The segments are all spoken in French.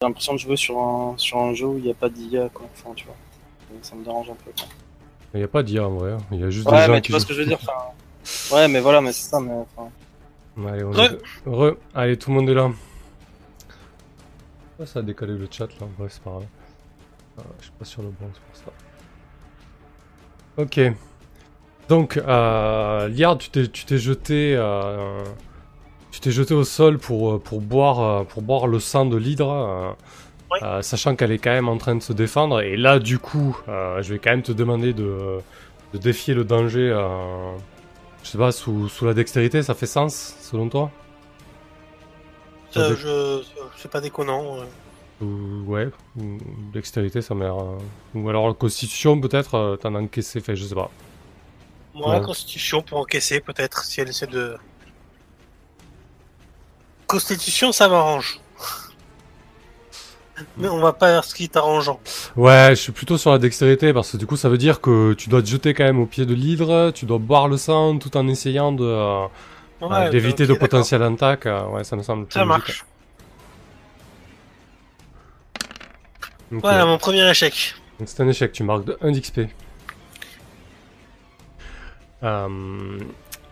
J'ai l'impression de jouer sur un, sur un jeu où il n'y a pas d'IA, quoi. Enfin, tu vois. Ça me dérange un peu, quoi. Il n'y a pas d'IA en vrai, hein. il y a juste Ouais, des gens mais tu vois jouent. ce que je veux dire, enfin... Ouais, mais voilà, mais c'est ça, mais... Enfin... Allez, on Re. est... Re. Allez, tout le monde est là. Ah, ça a décalé le chat là, bref, c'est pas grave. Ah, je suis pas sur le bon, c'est pour ça. Ok. Donc, euh, Liard, tu t'es, tu t'es jeté, euh, tu t'es jeté au sol pour, euh, pour boire, euh, pour boire le sang de l'hydre, euh, Oui. euh, sachant qu'elle est quand même en train de se défendre. Et là, du coup, euh, je vais quand même te demander de, de défier le danger. euh, je sais pas, sous, sous la dextérité, ça fait sens, selon toi? Ça je... C'est pas déconnant. Ou- Ouais, ou dextérité, ça euh, Ou alors constitution, peut-être, t'en as encaissé, fait, je sais pas. Moi, la constitution pour encaisser, peut-être, si elle essaie de. Constitution, ça m'arrange. Mais on va pas faire ce qui est arrangeant. Ouais, je suis plutôt sur la dextérité, parce que du coup, ça veut dire que tu dois te jeter quand même au pied de l'hydre, tu dois boire le sang tout en essayant de... euh, Ouais, euh, d'éviter de d'accord. potentiel attaque. euh, ouais, ça me semble Ça marche. Voilà, mon premier échec. C'est un échec, tu marques de 1 d'XP. Euh,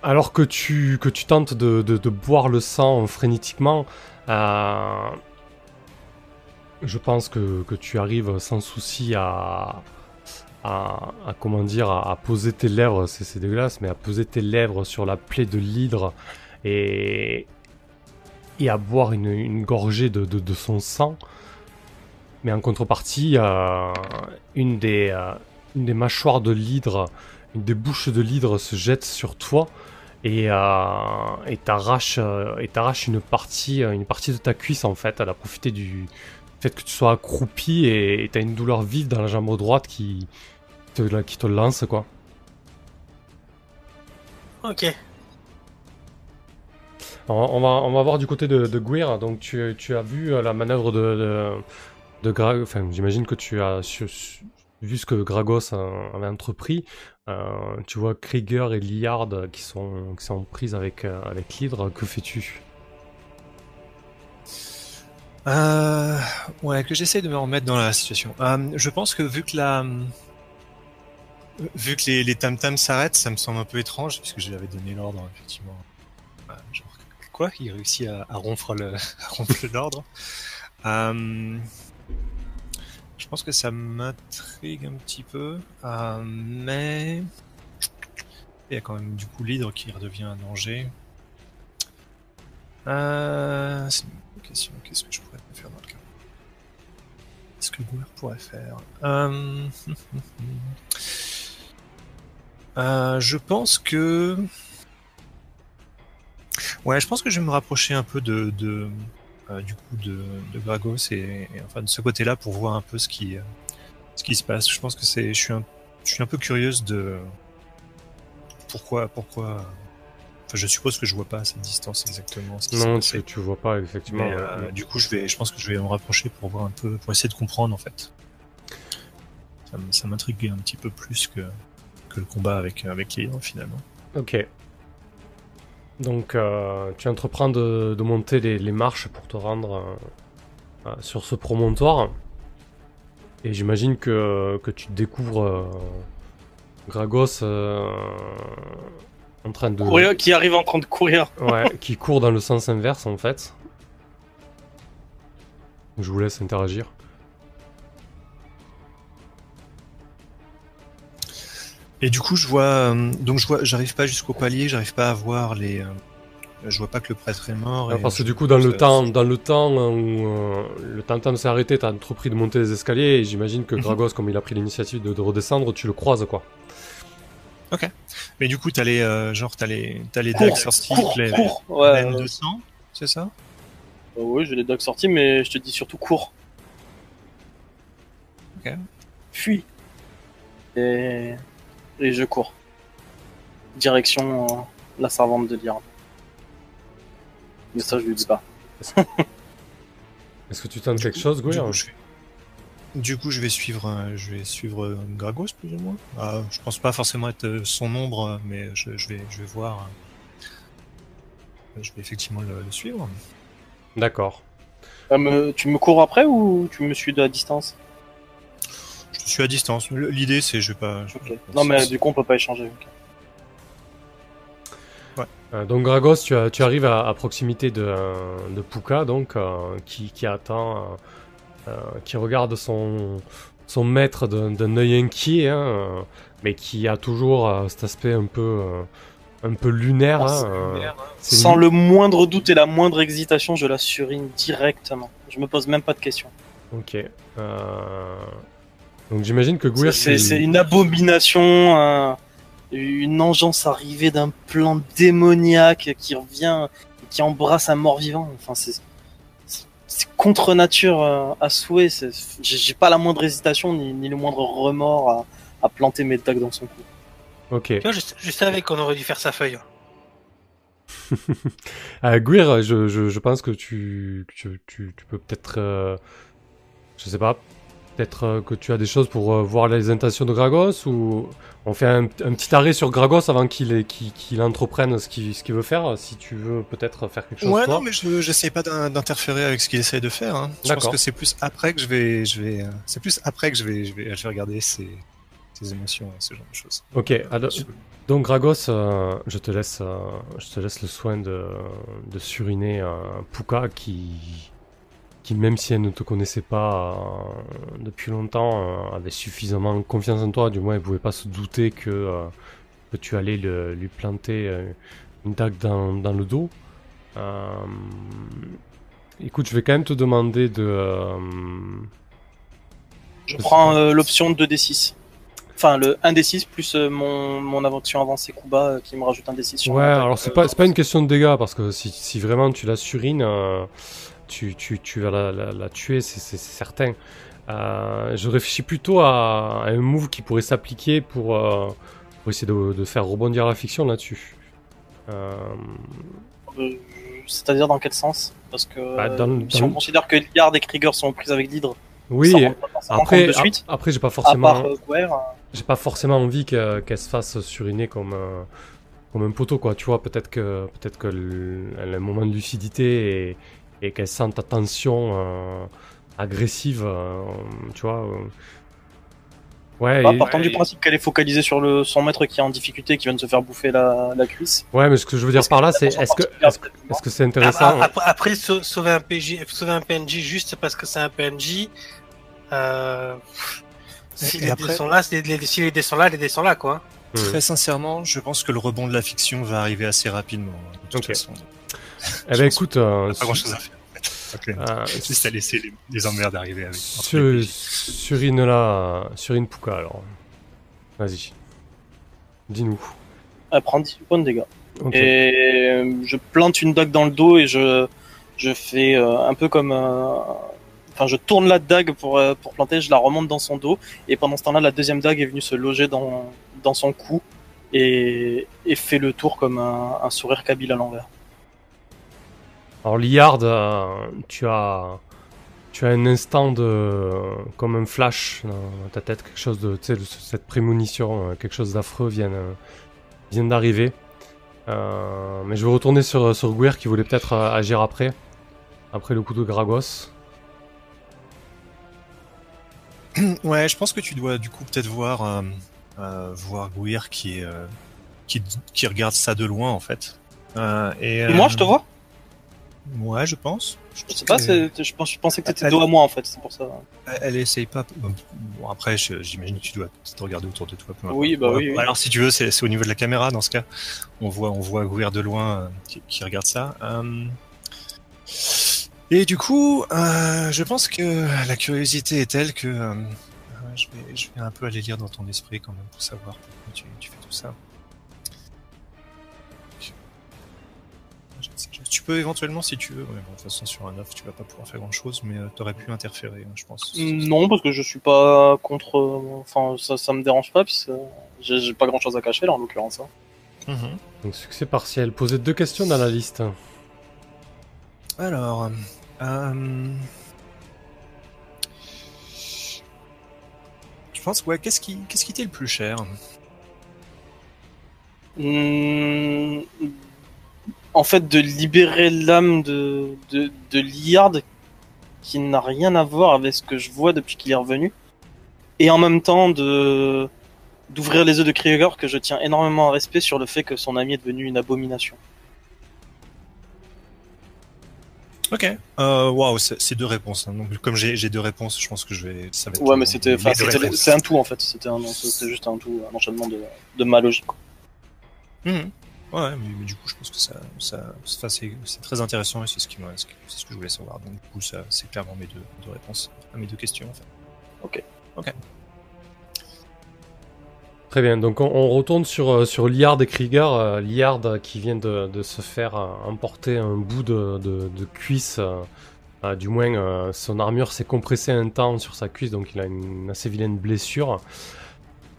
alors que tu, tentes de, boire le sang frénétiquement, euh, je pense que, tu arrives sans souci à, poser tes lèvres, c'est dégueulasse, mais à poser tes lèvres sur la plaie de l'hydre et, et à boire une, gorgée de, son sang. Mais en contrepartie, euh, des, euh, une des mâchoires de l'hydre, une des bouches de l'hydre se jette sur toi et euh, et euh, et t'arrache une partie euh, une partie de ta cuisse en fait. Elle a profité du fait que tu sois accroupi et t'as une douleur vive dans la jambe droite qui te, qui te lance quoi. Ok. On va on va voir du côté de, de Gwir. Donc tu, tu as vu la manœuvre de de, de Gra- Enfin, j'imagine que tu as su- su- vu ce que Gragos avait entrepris. Euh, tu vois Krieger et Liard qui sont qui sont en prise avec euh, avec. Que fais-tu? Euh, ouais, que j'essaie de me remettre dans la situation. Euh, je pense que vu que la, vu que les, les tam tams s'arrêtent, ça me semble un peu étrange puisque je lui avais donné l'ordre effectivement. Genre quoi? Il réussit à, à rompre l'ordre. Je pense que ça m'intrigue un petit peu, euh, mais il y a quand même du coup l'hydre qui redevient un danger. Euh, c'est une question. Qu'est-ce que je pourrais faire dans le cas? Qu'est-ce que Gouer pourrait faire? Euh... Je pense que. Ouais, je pense que je vais me rapprocher un peu de, de du coup de, de Gragos et, et enfin de ce côté-là pour voir un peu ce qui euh, ce qui se passe. Je pense que c'est, je suis un, je suis un peu curieuse de pourquoi pourquoi. Enfin, je suppose que je vois pas à cette distance exactement ce qui Non, tu, tu vois pas effectivement. Mais, euh, du coup, je vais, je pense que je vais me rapprocher pour voir un peu, pour essayer de comprendre en fait. Ça, m'intrigue un petit peu plus que, que le combat avec, avec les héros finalement. Ok. Donc, euh, tu entreprends de, de monter les, les marches pour te rendre euh, euh, sur ce promontoire. Et j'imagine que, que tu découvres euh, Gragos en train de. Courir, qui arrive en train de courir. Ouais, qui court dans le sens inverse en fait. Je vous laisse interagir. Et du coup, je vois, euh, donc je vois, j'arrive pas jusqu'au palier, j'arrive pas à voir les, euh, je vois pas que le prêtre est mort. Ah, et parce que du coup, dans le temps, dans le temps où euh, le tam s'est arrêté, t'as entrepris de monter les escaliers et j'imagine que Mhm. Gragos, comme il a pris l'initiative de, de redescendre, tu le croises quoi. Mais du coup, t'as les, euh, genre, t'as les, t'as les dagues sorties, cours, les, cours. les Ouais, veines de sang, c'est ça? Euh, oui, j'ai les dogs sortis, mais je te dis surtout cours. Ok. Fuis. Et... Et je cours. Direction euh, la servante de l'Iran. Mais ça, je lui dis pas. Est-ce que tu tentes quelque chose, Gouir je du coup, je vais suivre, euh, je vais suivre euh, Gragos plus ou moins. Ah, je pense pas forcément être euh, son ombre, mais je, je vais, je vais voir. euh, Je vais effectivement le, le suivre. D'accord. Ah, me- tu me cours après ou tu me suis de la distance? Je suis à distance. L'idée, c'est je vais pas. je-. Non, mais du coup, on peut pas échanger. Euh, donc Gragos, tu, as- tu arrives à, à proximité de, euh, de Puka, donc euh, qui, qui attend, euh, qui regarde son, son maître d'un œil inquiet, hein, mais qui a toujours euh, cet aspect un peu, euh, un peu lunaire. Hein, Sans une- le moindre doute et la moindre excitation, je la surine directement. Je me pose même pas de questions. Ok. euh, Donc j'imagine que Gouir, C'est une abomination, un- une engeance arrivée d'un plan démoniaque qui revient, qui embrasse un mort-vivant. Enfin, c'est c'est- c'est contre nature euh, à souhait. c'est- J'ai j'ai pas la moindre hésitation ni, ni le moindre remords à, à planter mes dagues dans son cou. Ok. Tu vois, je, je savais qu'on aurait dû faire sa feuille. Euh, Gouir, je, je, je pense que tu, que tu, tu, tu peux peut-être, euh, je sais pas, peut-être euh, que tu as des choses pour euh, voir les intentions de Gragos ou on fait un, un petit arrêt sur Gragos avant qu'il entreprenne ce qu'il veut faire. Si tu veux peut-être faire quelque chose. Ouais, toi. non, mais je j'essaie pas d'in- d'interférer avec ce qu'il essaye de faire. Hein. Je pense que c'est plus après que je vais, je vais, euh, c'est plus après que je vais, je vais, je vais regarder ses, ses émotions, et ce genre de choses. Ok. alors- donc Gragos, euh, je te laisse, euh, je te laisse le soin de, de suriner euh, Puka qui, qui même si elle ne te connaissait pas euh, depuis longtemps, euh, avait suffisamment confiance en toi. Du moins, elle pouvait pas se douter que, euh, que tu allais le- lui planter une dague dans, dans le dos. Écoute, je vais quand même te demander de. Je prends l'option 2d6. Enfin, le 1d6 plus mon, mon action avancée Kuba qui me rajoute un d6 sur Ouais, alors c'est pas, une question de dégâts, parce que si, si vraiment tu la surines, tu, tu, tu vas la, la, la tuer, c'est certain. Euh, je réfléchis plutôt à, à un move qui pourrait s'appliquer pour, euh, pour essayer de, de faire rebondir la fiction là-dessus. Euh, C'est-à-dire dans quel sens? Parce que Bah, dans si dans on considère que Liard et Krieger sont prises avec l'hydre, oui, ça après, de suite. après j'ai pas forcément, j'ai pas forcément envie que- qu'elle se fasse suriner comme, comme un poteau, quoi. Tu vois, peut-être que peut-être que le- elle a un moment de lucidité et, et qu'elle sent ta tension euh, agressive, euh, tu vois. euh. Ouais, bah, et- partant du principe qu'elle est focalisée sur le, son maître qui est en difficulté, qui vient de se faire bouffer la, la cuisse. ouais, mais ce que je veux dire par là, c'est est-ce que est-ce que c'est intéressant Après, après, sau- sauver un PJ, sauver un PNJ juste parce que c'est un PNJ. Euh, si les après- là, si les, les- si les dés sont là, les dés sont là, quoi. Hmm. Très sincèrement, je pense que le rebond de la fiction va arriver assez rapidement. De toute façon, Eh ben écoute, euh, pas grand chose à faire. En fait. Ok. euh, Juste à laisser les, les emmerdes arriver avec. sur, Puka alors. Vas-y. Dis-nous. Elle prend 10 points de dégâts. Et euh, je plante une dague dans le dos et je, je fais euh, un peu comme. euh, Enfin, je tourne la dague pour, euh, pour planter, je la remonte dans son dos. Et pendant ce temps-là, la deuxième dague est venue se loger dans, dans son cou et, et fait le tour comme un, un sourire kabyle à l'envers. Alors Liard, euh, tu as tu as un instant de comme un flash dans ta tête, quelque chose de tu sais cette prémonition, euh, quelque chose d'affreux vient euh, vient d'arriver. Euh, mais je vais retourner sur sur Guer qui voulait peut-être euh, agir après après le coup de Gragos. Ouais, je pense que tu dois du coup peut-être voir euh, euh, voir Gouir qui est euh, qui, qui regarde ça de loin en fait. Euh, et, Et moi, je te vois? Ouais, je pense. Je sais pas, je, pense, je pensais que t'étais Elle- dos à moi en fait, c'est pour ça. Elle, essaye pas. Bon, après, j'imagine que tu dois te regarder autour de toi. peu. Oui, bah oui, oui. Alors, si tu veux, c'est au niveau de la caméra dans ce cas. On voit, on voit Gouir de loin euh, qui, qui regarde ça. Euh, Et du coup, euh, je pense que la curiosité est telle que je, vais, je vais un peu aller lire dans ton esprit quand même pour savoir pourquoi tu, tu fais tout ça. Tu peux éventuellement, si tu veux, ouais, bon, de toute façon sur un off, tu vas pas pouvoir faire grand chose, mais tu aurais pu interférer, hein, je pense. Non, parce que je suis pas contre. euh, Enfin, ça, ça me dérange pas, puisque j'ai pas grand chose à cacher là en l'occurrence. hein. Mhm. Donc succès partiel. Posez deux questions dans la liste. Alors, euh, je pense ouais, qu'est-ce qui qu'est-ce qui t'est le plus cher? Hmm, En fait, de libérer l'âme de, de, de Liard qui n'a rien à voir avec ce que je vois depuis qu'il est revenu. Et en même temps de d'ouvrir les yeux de Krieger que je tiens énormément à respect sur le fait que son ami est devenu une abomination. Ok. Euh, Waouh, c'est c'est deux réponses. hein. Donc, comme j'ai deux réponses, je pense que je vais. Ça va être Ouais, mais c'était, c'est un tout en fait. C'était juste un tout, un enchaînement de, de ma logique. quoi. Ouais, mais, mais du coup, je pense que ça, ça, ça, c'est c'est très intéressant et c'est ce qui m'a- c'est ce que je voulais savoir. Donc, du coup, ça, c'est clairement mes deux, deux réponses à mes deux questions. En fait. Très bien, donc on, on retourne sur, euh, sur Liard et Krieger. euh, Liard qui vient de, de se faire euh, emporter un bout de, de, de cuisse. euh, euh, du moins, euh, son armure s'est compressée un temps sur sa cuisse, donc il a une assez vilaine blessure.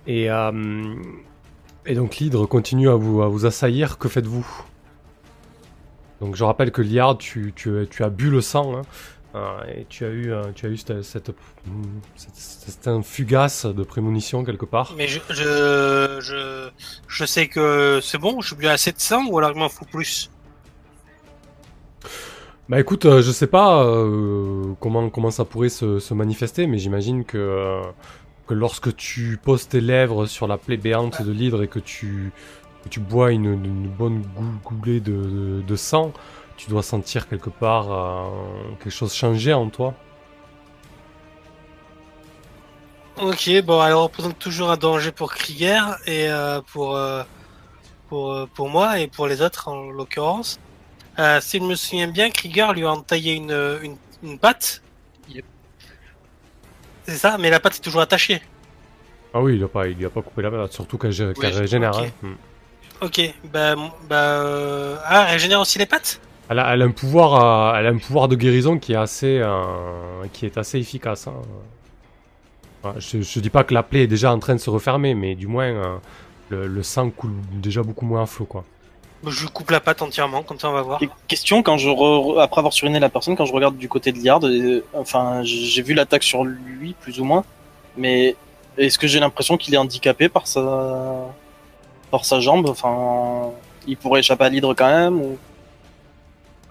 Et, euh, et donc l'hydre continue à vous, à vous assaillir. Que faites-vous? Donc je rappelle que Liard, tu, tu, tu as bu le sang. hein, euh, et tu as eu, euh, tu as eu cette, cette, cette, cette- un fugace de prémonition quelque part. Mais je, je, je, je sais que c'est bon, je suis plus à 700 ou alors il m'en faut plus? Bah écoute, euh, je sais pas euh, comment, comment ça pourrait se, se manifester, mais j'imagine que, que lorsque tu poses tes lèvres sur la plaie béante de l'hydre et que tu, tu bois une, bonne gou- goulée de, de, sang, tu dois sentir quelque part euh, quelque chose changer en toi. Ok, bon, elle représente toujours un danger pour Krieger et euh, pour, euh, pour, pour moi et pour les autres en l'occurrence. Euh, S'il me souvient bien, Krieger lui a entaillé une, une, une patte. C'est ça, mais la patte est toujours attachée. Ah oui, il a pas, il a pas coupé la patte, surtout qu'elle Ouais, régénère. ok. hein. Ok, bah, bah euh... ah, elle régénère aussi les pattes Elle, a, elle a un pouvoir, euh, elle a un pouvoir de guérison qui est assez, euh, qui est assez efficace. hein. Ouais, je, je dis pas que la plaie est déjà en train de se refermer, mais du moins euh, le, le sang coule déjà beaucoup moins à flot, quoi. Bah, Je lui coupe la patte entièrement, comme ça on va voir. Question, quand je re- après avoir suriné la personne, quand je regarde du côté de Liard, euh, enfin, j'ai vu l'attaque sur lui, plus ou moins, mais est-ce que j'ai l'impression qu'il est handicapé par sa, par sa jambe? Enfin, il pourrait échapper à l'hydre quand même ou...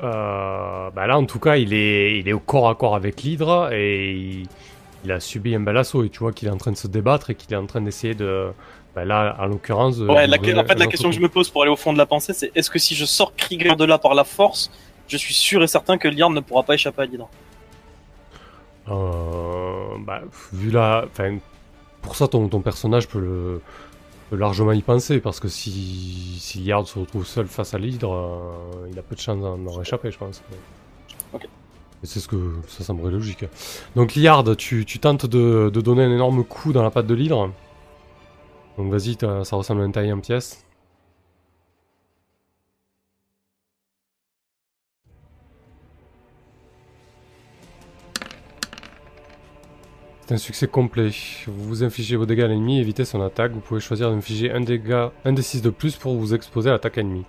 Euh, bah là, en tout cas, il est, il est au corps à corps avec l'hydre et il, il a subi un bel assaut. Et tu vois qu'il est en train de se débattre et qu'il est en train d'essayer de. Bah là, en l'occurrence. de- Ouais, la, en fait, la question que je me pose pour aller au fond de la pensée, c'est est-ce que si je sors Krieger de là par la force, je suis sûr et certain que Liard ne pourra pas échapper à l'hydre Euh, bah, vu la. Enfin, pour ça, ton, ton personnage peut, le, peut largement y penser, parce que si, si Yard se retrouve seul face à l'hydre, euh, il a peu de chance d'en échapper, je pense. Ok. C'est ce que ça semblerait logique. Donc, Liard, tu, tu tentes de, de donner un énorme coup dans la patte de l'hydre. Donc, vas-y, ça ressemble à un taille en pièces. C'est un succès complet. Vous infligez vos dégâts à l'ennemi, évitez son attaque. Vous pouvez choisir d'infliger un dégât, un des 6 de plus pour vous exposer à l'attaque ennemie.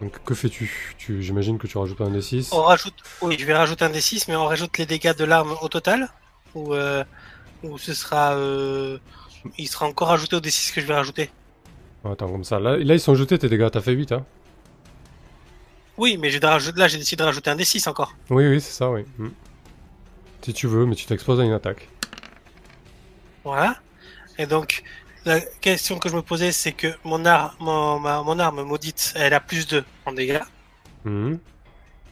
Donc que fais-tu? Tu, J'imagine que tu rajoutes un des 6. On rajoute, oui, je vais rajouter un D6, mais on rajoute les dégâts de l'arme au total? Ou, euh, ou ce sera. Euh, il sera encore ajouté au D6 que je vais rajouter Attends, comme ça. Là, là, ils sont jetés tes dégâts, t'as fait 8, hein Oui, mais j'ai de rajouter- là j'ai décidé de rajouter un D6 encore. Oui, oui, c'est ça, oui. Hmm. Si tu veux, mais tu t'exposes à une attaque. Voilà. Et donc, la question que je me posais, c'est que mon, ar mon, ma- mon arme maudite, elle a plus 2 en dégâts. Hmm.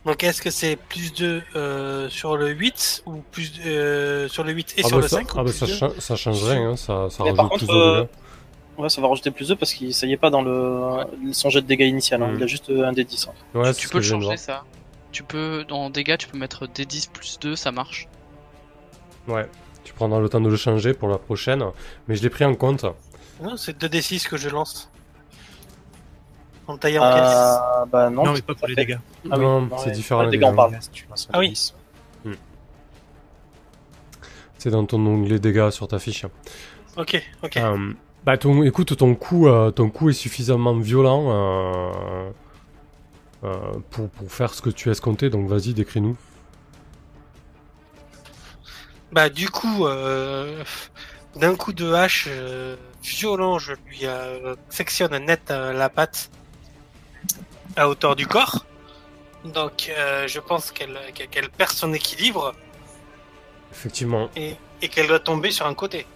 Donc, est-ce que c'est plus 2 euh, sur le 8 ou plus euh, sur le 8 et Ah sur bah le ça, 5 ou ah bah ça, cha- ça change rien, hein, ça, ça Mais rajoute par plus contre, de euh, dégâts. Ouais, ça va rajouter plus 2 parce qu'il ça y est pas dans le son jet de dégâts initial. hein. Mm. Il a juste euh, un des 10. hein. Ouais, tu peux le de changer ça. Tu peux, en dégâts, tu peux mettre D10 plus 2, ça marche. Ouais, tu prendras le temps de le changer pour la prochaine, mais je l'ai pris en compte. Non, c'est 2d6 que je lance. En taille en pièces. Ah, bah non. Non, mais pas pour les dégâts. Ah oui, non, ouais, c'est différent. les les dégâts, on parle. Ah oui. D10. C'est dans ton onglet dégâts sur ta fiche. Ok, ok. Euh, bah, ton, écoute, ton coup, euh, ton coup est suffisamment violent euh, euh, pour, pour faire ce que tu as escompté, donc vas-y, décris-nous. Bah du coup, euh, d'un coup de hache euh, violent, je lui euh, sectionne net euh, la patte à hauteur du corps. Donc, euh, je pense qu'elle perd son équilibre Effectivement. et, et qu'elle doit tomber sur un côté.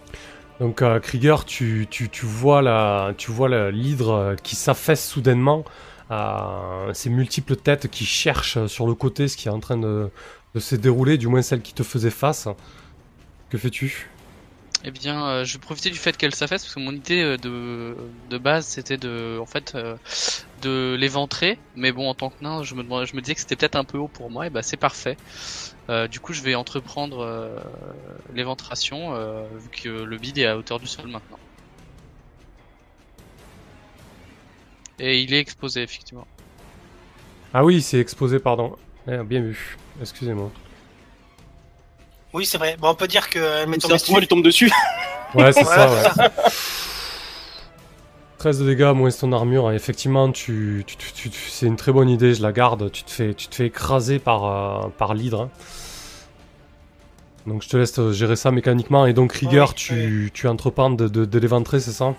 Donc euh, Krieger, tu, tu, tu vois la, tu vois l'hydre euh, qui s'affaisse soudainement, euh, ces multiples têtes qui cherchent sur le côté ce qui est en train de, de se dérouler, du moins celle qui te faisait face. Que fais-tu? Eh bien, euh, je vais profiter du fait qu'elle s'affaisse parce que mon idée euh, de, base c'était de, en fait, euh, de l'éventrer. Mais bon, en tant que nain, je me, je me disais que c'était peut-être un peu haut pour moi. Et bah, c'est parfait. Euh, du coup, je vais entreprendre l'éventration vu que le bide est à hauteur du sol maintenant. Et il est exposé effectivement. Ah oui, c'est exposé, pardon. Eh, bien vu. Excusez-moi. Oui, c'est vrai. Bon, on peut dire qu'elle m'est Ça se lui tombe dessus. Ouais, c'est ça, ouais. 13 de dégâts moins ton armure, effectivement, tu, tu, tu- tu- c'est une très bonne idée, je la garde. Tu te fais, tu te fais écraser par, euh, par l'hydre. hein. Donc je te laisse euh, gérer ça mécaniquement. Et donc, Rieger, Oui, tu, tu entreprends de, de, de l'éventrer, c'est ça?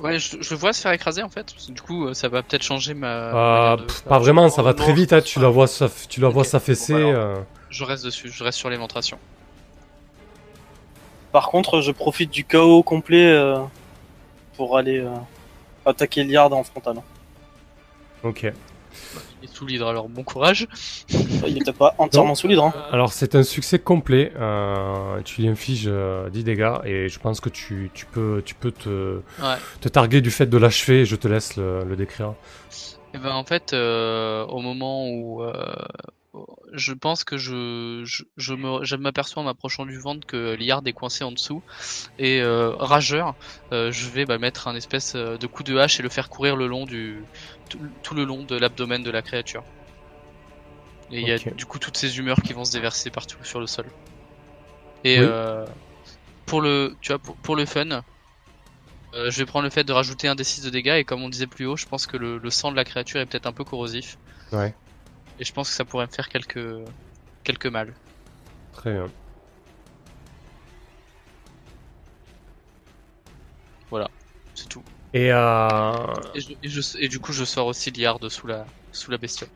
Ouais, je, je le vois se faire écraser en fait. que Du coup, euh, ça va peut-être changer ma. Euh, de- pff, Pas vraiment, ça va Oh, très vite. hein, Tu la vois, s'aff- tu la vois Ok, s'affaisser. bon, bah euh. Je reste dessus, je reste sur l'éventration. Par contre, je profite du chaos complet euh, pour aller euh, attaquer Liard en frontal. Ok. Il est sous l'hydre, alors bon courage. Il était pas entièrement sous l'hydre. hein. Alors c'est un succès complet. euh, tu lui infliges euh, 10 dégâts et je pense que tu, tu peux, tu peux te, Ouais. te targuer du fait de l'achever. et Je te laisse le, le décrire. Et ben en fait, euh, au moment où euh, je pense que je je, je me je m'aperçois en m'approchant du ventre que Liard est coincé en dessous et euh, rageur, euh, je vais bah, mettre un espèce euh, de coup de hache et le faire courir le long du tout, tout le long de l'abdomen de la créature. Et il y a du coup toutes ces humeurs qui vont se déverser partout sur le sol. Et Oui. euh, pour le tu vois pour, pour le fun, euh, je vais prendre le fait de rajouter un D6 de dégâts et comme on disait plus haut, je pense que le, le sang de la créature est peut-être un peu corrosif. Ouais. Et je pense que ça pourrait me faire quelques quelques mal. Très bien. C'est tout. Et euh, Et, je- et je- et du coup, je sors aussi Liard sous la sous la bestiole.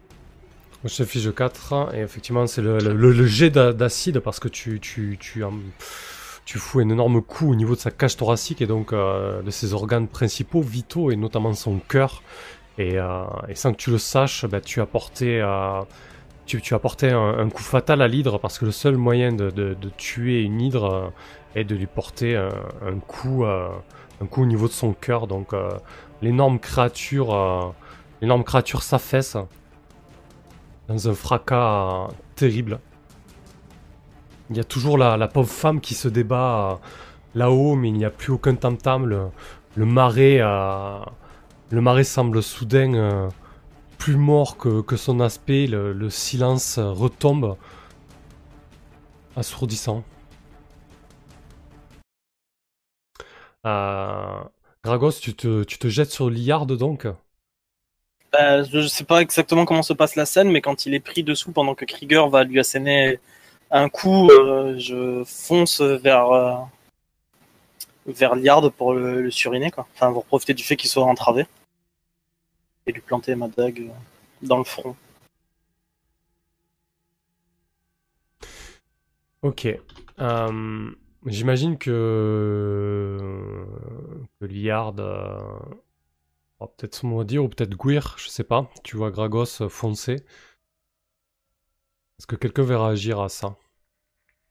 je fige 4 et effectivement c'est le, le, le- le jet d'a- d'acide parce que tu, tu, tu, tu fous un énorme coup au niveau de sa cage thoracique et donc euh, de ses organes principaux, vitaux et notamment son cœur. Et, euh, et sans que tu le saches, bah, tu as porté, euh, tu, tu as porté un, coup fatal à l'hydre parce que le seul moyen de, de, de tuer une hydre euh, est de lui porter un, coup, un coup au niveau de son cœur. Donc l'énorme créature, l'énorme créature s'affaisse dans un fracas terrible. Il y a toujours la, la pauvre femme qui se débat là-haut, mais il n'y a plus aucun tam-tam. Le, le marais, euh, le marais semble soudain euh, plus mort que, son aspect. Le, le silence euh, retombe, assourdissant. Euh, Gragos, tu te, tu te jettes sur Liard donc? Bah, je sais pas exactement comment se passe la scène, mais quand il est pris dessous pendant que Krieger va lui asséner un coup, euh, je fonce vers euh, vers Liard pour le, le suriner, quoi. Enfin, pour profiter du fait qu'il soit entravé et lui planter ma dague euh, dans le front. Ok. Euh, J'imagine que, que Liard euh, peut-être son mot à dire, ou peut-être Guir, je sais pas. Tu vois Gragos foncer. Est-ce que quelqu'un va réagir à ça?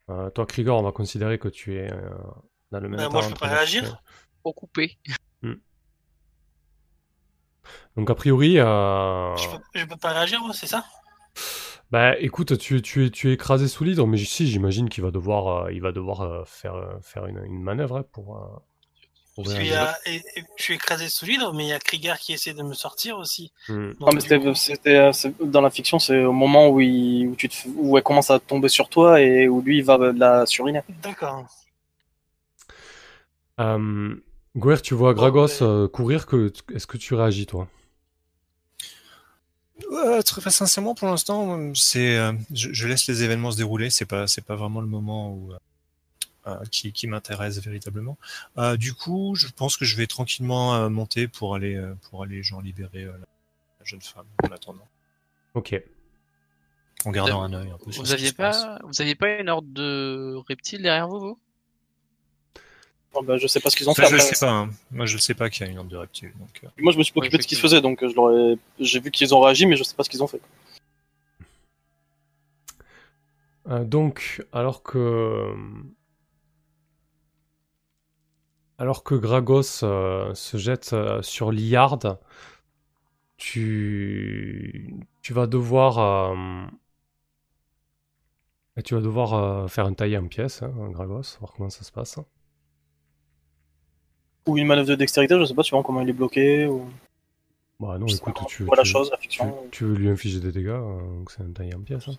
Euh, Toi, Krieger, on va considérer que tu es euh, dans le même Euh, état moi, je peux pas de- réagir Au coupé. Donc, a priori, euh, je, peux, je peux pas réagir, c'est ça? Bah écoute, tu, tu, es, tu es écrasé sous l'hydre, mais si, j'imagine qu'il va devoir, euh, il va devoir euh, faire, euh, faire une, une manœuvre hein, pour. euh, pour et- et je suis écrasé sous l'hydre, mais il y a Krieger qui essaie de me sortir aussi. Hmm. Donc, Non, mais coup- dans la fiction, c'est au moment où, il, où, tu te, où elle commence à tomber sur toi et où lui il va la suriner. D'accord. Euh, Guer, tu vois Gragos euh, courir, que, est-ce que tu réagis toi? Euh, très sincèrement, pour l'instant, euh, c'est, euh, je, je laisse les événements se dérouler. C'est pas, c'est pas vraiment le moment où, qui, qui m'intéresse véritablement. Euh, du coup, je pense que je vais tranquillement euh, monter pour aller, euh, pour aller, genre libérer euh, la, la jeune femme en attendant. Ok. en gardant un œil un peu sur Vous aviez pas, vous aviez pas une horde de reptiles derrière vous, vous? Bon, bah, je sais pas ce qu'ils ont fait. je sais pas. hein. Moi, je le sais pas qu'il y a une horde de reptiles. Donc, euh, Moi, je me suis pas Oui, occupé de ce qu'ils faisaient, donc euh, j'ai vu qu'ils ont réagi, mais je sais pas ce qu'ils ont fait. Euh, donc, alors que. Alors que Gragos euh, se jette euh, sur Liard, tu. Tu vas devoir. euh, et tu vas devoir euh, faire un taillé en pièces, hein, Gragos, voir comment ça se passe. Ou une manœuvre de dextérité, je sais pas, suivant comment il est bloqué. Ou... Bah non, je sais écoute, pas, tu, la tu- chose, la tu, fiction. tu veux lui infliger des dégâts, euh, donc c'est un taillé en pièces. hein.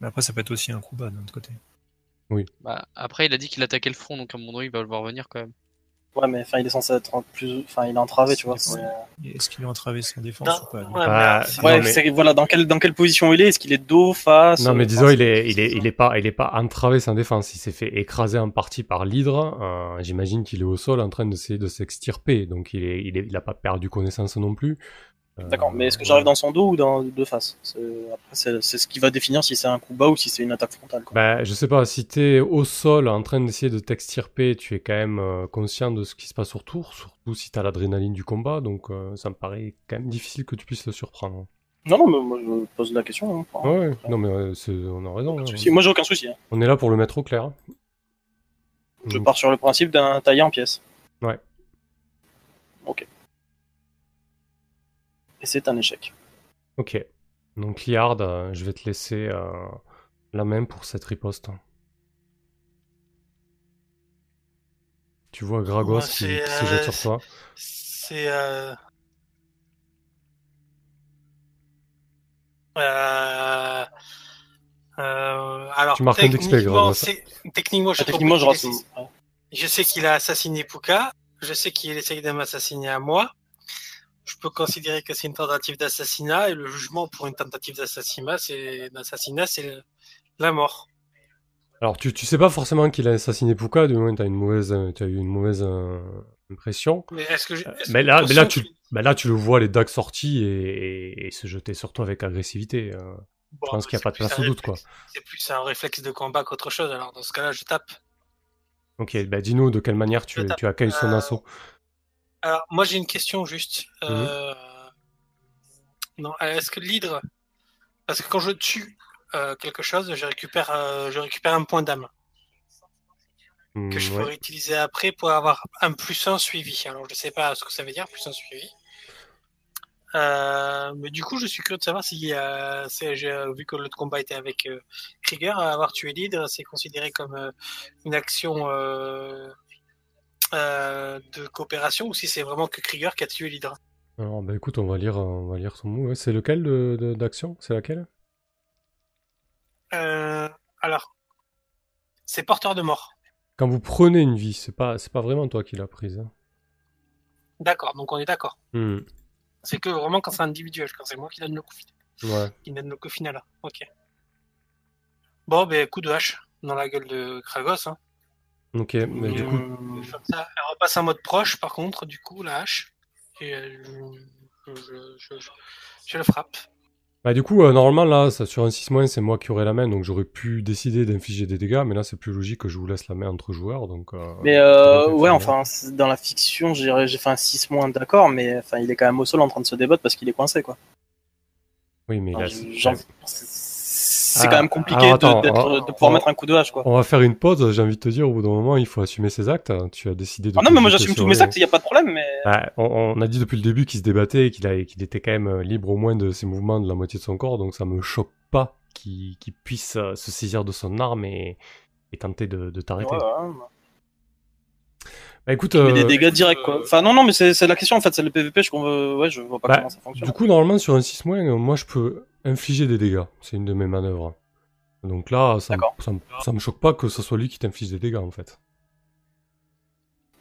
Mais après, ça peut être aussi un coup bas d'un autre côté. Bah, après, il a dit qu'il attaquait le front, donc à mon avis, il va le voir venir quand même. Ouais, mais enfin, il est censé être en plus. Enfin, il est entravé, tu vois. Et Est-ce qu'il a entravé son défense Non, ou pas ouais, Bah, Non, mais- voilà, dans quelle, dans quelle position il est? Est-ce qu'il est dos, face Non, mais euh, disons, il est, il est, il est pas, il est pas entravé sans défense. Il s'est fait écraser en partie par l'hydre. Euh, J'imagine qu'il est au sol en train d'essayer de s'extirper. Donc, il est, il est, il a pas perdu connaissance non plus. Euh, D'accord, mais est-ce que voilà. j'arrive dans son dos ou dans de face C'est- Après, c'est ce qui va définir si c'est un coup bas ou si c'est une attaque frontale. Quoi. Bah, je sais pas, si t'es au sol en train d'essayer de t'extirper, tu es quand même euh, conscient de ce qui se passe autour, surtout si t'as l'adrénaline du combat, donc euh, ça me paraît quand même difficile que tu puisses le surprendre. Non, non, mais moi je pose la question. hein. Ouais, ouais, non mais euh, on a raison. hein. Moi j'ai aucun souci. hein. On est là pour le mettre au clair. Je Donc, pars sur le principe d'un taillé en pièces. Ouais. Ok. Et c'est un échec. Ok. Donc Liard, euh, je vais te laisser euh, la main pour cette riposte. Tu vois Gragos Ouais, qui, c'est, qui se jette sur toi. C'est. Euh... Euh... Euh... Alors, Tu marques un d'XP, techniquement, Gragos. c'est- techniquement, je, Ah, techniquement, je sais qu'il a assassiné Puka. Je sais qu'il essaye de m'assassiner à moi. Je peux considérer que c'est une tentative d'assassinat et le jugement pour une tentative d'assassinat, c'est d'assassinat, c'est le- la mort. Alors tu, tu sais pas forcément qu'il a assassiné Puka, du moins t'as une mauvaise, t'as eu une mauvaise euh, impression. Mais est-ce que, je- est-ce mais que là- mais tu- là tu le vois les dagues sorties et, et- et se jeter sur toi avec agressivité. euh. Bon, je pense qu'il y a pas de place au doute, quoi. C'est plus un réflexe de combat qu'autre chose. Alors dans ce cas-là, je tape. Ok, bah dis-nous de quelle manière tu accueilles son euh, assaut. Alors moi j'ai une question juste. Mhm. Euh... Non, est-ce que l'hydre, parce que quand je tue euh, quelque chose, je récupère, euh, je récupère un point d'âme que Hmm, je ouais. pourrais utiliser après pour avoir un plus un suivi. Alors je sais pas ce que ça veut dire plus un suivi. Mais du coup, je suis curieux de savoir si, vu que le combat était avec Krieger, avoir tué l'hydre, c'est considéré comme une action euh, de coopération ou si c'est vraiment que Krieger qui a tué l'hydre. Alors bah écoute, on va lire, euh, on va lire ton mot. C'est lequel de- de- d'action? C'est laquelle? Euh, alors, c'est porteur de mort. Quand vous prenez une vie, c'est pas, c'est pas vraiment toi qui l'as prise. hein. D'accord, donc on est d'accord. Hmm, C'est que vraiment quand c'est individuel, quand c'est moi qui donne le coup, Ouais. qui donne le coup final. Ok. Bon, ben coup de hache dans la gueule de Kragos. Hein. Ok, mais du coup, Comme ça, elle repasse en mode proche, par contre, du coup, la hache. Et euh, je, je, je, je- je le frappe. bah du coup, euh, normalement là, ça, sur un 6 c'est moi qui aurais la main, donc j'aurais pu décider d'infliger des dégâts, mais là c'est plus logique que je vous laisse la main entre joueurs, donc. euh, Mais euh, ouais, enfin, dans la fiction, j'ai fait un 6 moins, d'accord, mais enfin, il est quand même au sol en train de se débattre parce qu'il est coincé, quoi. Oui, mais là, Enfin, genre, c'est Ah, quand même compliqué de- on de, pouvoir on- mettre un coup de hache, quoi. on va faire une pause. J'ai envie de te dire, au bout d'un moment, il faut assumer ses actes. Tu as décidé de. Ah non, mais moi j'assume tous mes actes, il y a pas de problème, mais. Bah, on, on a dit depuis le début qu'il se débattait et qu'il était quand même euh, libre au moins de ses mouvements de la moitié de son corps, donc ça me choque pas qu'il puisse euh, se saisir de son arme et, et tenter de, de t'arrêter. Ouais, ouais. Bah écoute, Mais des euh, dégâts directs, quoi. Enfin, non, non, mais c'est la question, en fait, c'est le PVP, je, conve- ouais, je vois pas Bah, comment ça fonctionne. du coup, normalement, sur un 6 euh, moi je peux infliger des dégâts. C'est une de mes manœuvres. Donc là, ça, ça, me- ça me choque pas que ce soit lui qui t'inflige des dégâts en fait.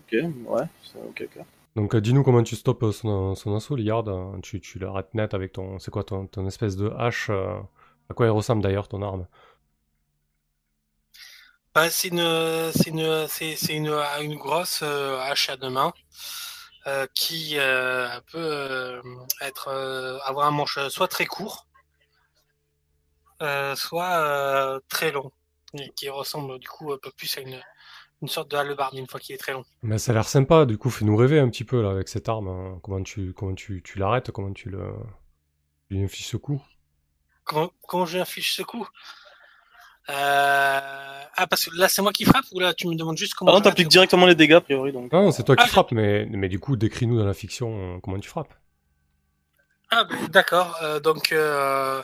Ok, ouais, c'est ok, ok. Donc euh, dis-nous comment tu stoppes euh, son, son assaut, Liard. Euh, Tu, tu l'arrêtes net avec ton. C'est quoi ton, ton espèce de hache euh, À quoi elle ressemble d'ailleurs ton arme? Bah, c'est une, c'est une, c'est, une, une grosse euh, hache à deux mains euh, qui euh, peut euh, être, euh, avoir un manche soit très court, euh, soit euh, très long, et qui ressemble du coup un peu plus à une, une sorte de hallebarde une fois qu'il est très long. Mais ça a l'air sympa, du coup, fais-nous rêver un petit peu là avec cette arme. hein. Comment tu, comment tu, tu l'arrêtes, comment tu le, tu lui infliges ce coup. Comment, comment je affiche ce coup euh... Ah, parce que là c'est moi qui frappe ou là tu me demandes juste comment. Je t'appliques directement les dégâts, a priori, donc. Non, c'est toi qui Ah, frappes, mais, mais du coup, décris-nous dans la fiction euh, comment tu frappes. Ah, ben, d'accord. Euh, donc, euh,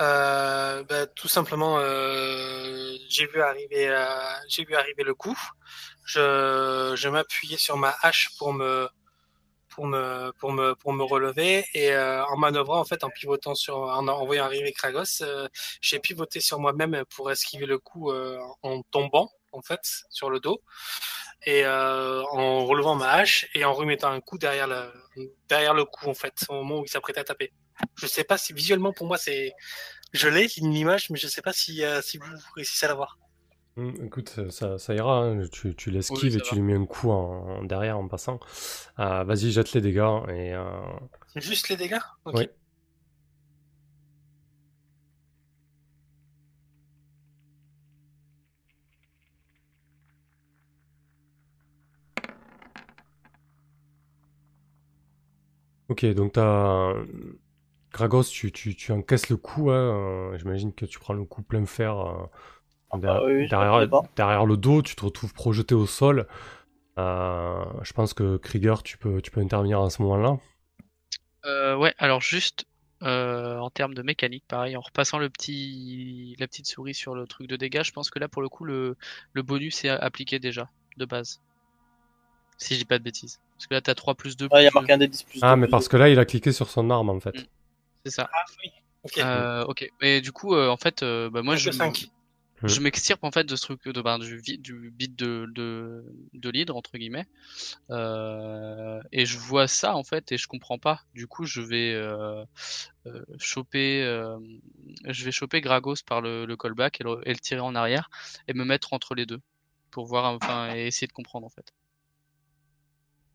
euh, ben, tout simplement, euh, j'ai vu arriver, euh, j'ai vu arriver le coup. Je, je m'appuyais sur ma hache pour me, pour me, pour me, pour me relever et euh, en manœuvrant en fait, en pivotant sur, en, en voyant arriver Kragos, euh, j'ai pivoté sur moi-même pour esquiver le coup en tombant en fait sur le dos et en relevant ma hache et en remettant un coup derrière le, derrière le coup en fait au moment où il s'apprêtait à taper. Je sais pas si visuellement pour moi c'est je l'ai une image mais je sais pas si euh, si vous réussissez à la voir. Hum, écoute, ça- ira, hein. tu, tu l'esquives Oui, et tu lui mets un coup en, en derrière en passant. Euh, Vas-y, jette les dégâts et. euh, Juste les dégâts? Ok. Oui. Ok, donc t'as. Gragos, tu, tu, tu encaisses le coup, hein, euh, j'imagine que tu prends le coup plein fer euh, der- bah oui, derrière, le dos, tu te retrouves projeté au sol. Euh, je pense que Krieger, tu peux, tu peux intervenir à ce moment-là. Euh, ouais, alors juste euh, en termes de mécanique, pareil, en repassant le petit, la petite souris sur le truc de dégâts, je pense que là pour le coup le, le bonus est appliqué déjà de base. Si je dis pas de bêtises. Parce que là t'as 3 plus 2 Ouais, il y a marqué un D10 plus Ah, mais plus parce que là, il a cliqué sur son arme en fait. Mm. C'est ça. Ah oui. Ok. Euh, ok. Et du coup, euh, en fait, euh, bah, moi je, je m'extirpe en fait de ce truc de ben, du, du bit de, de, de l'hydre entre guillemets. Euh, et je vois ça en fait et je comprends pas. Du coup, je vais choper, euh, je vais choper Gragos par le, le callback et le, et le tirer en arrière et me mettre entre les deux pour voir enfin et essayer de comprendre en fait.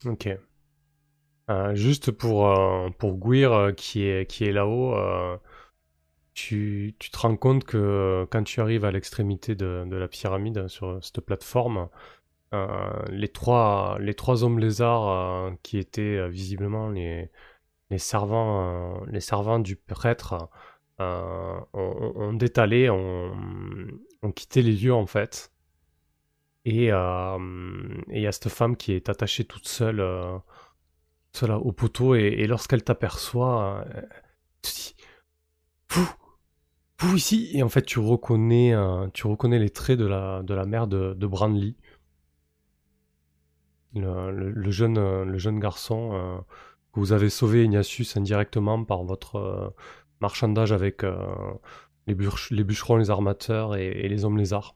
Ok. Euh, juste pour, euh, pour euh, qui est, là-haut, tu, te rends compte que quand tu arrives à l'extrémité de, la pyramide sur cette plateforme, les, trois, les trois hommes lézards qui étaient visiblement les, servants, du prêtre ont, détalé, ont, quitté les lieux en fait. Et et il y a cette femme qui est attachée toute seule, euh, seule au poteau, et, lorsqu'elle t'aperçoit, euh, tu te Vous Vous ici? Et en fait, tu reconnais, euh, tu reconnais les traits de la, de la mère de, de Branly. Le, jeune, euh, le jeune garçon euh, que vous avez sauvé, Ignatius, indirectement par votre euh, marchandage avec euh, les, bûche- les bûcherons, les armateurs et, les hommes lézards.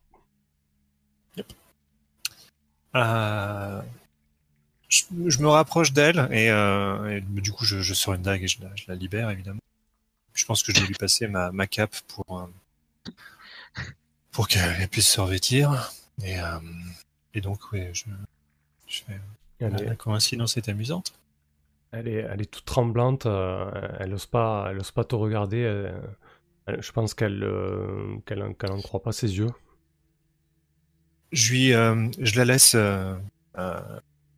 Euh, je, je me rapproche d'elle et, euh, et du coup je, je sors une dague et je la, je la libère évidemment. Je pense que je vais lui passer ma, ma cape pour euh, pour qu'elle puisse se revêtir et, euh, et donc oui je, fais est- la coïncidence est amusante. Elle est, elle est toute tremblante, elle ose pas, elle ose pas te regarder. elle- je pense qu'elle qu'elle en- qu'elle en croit pas ses yeux. Je lui je la laisse euh,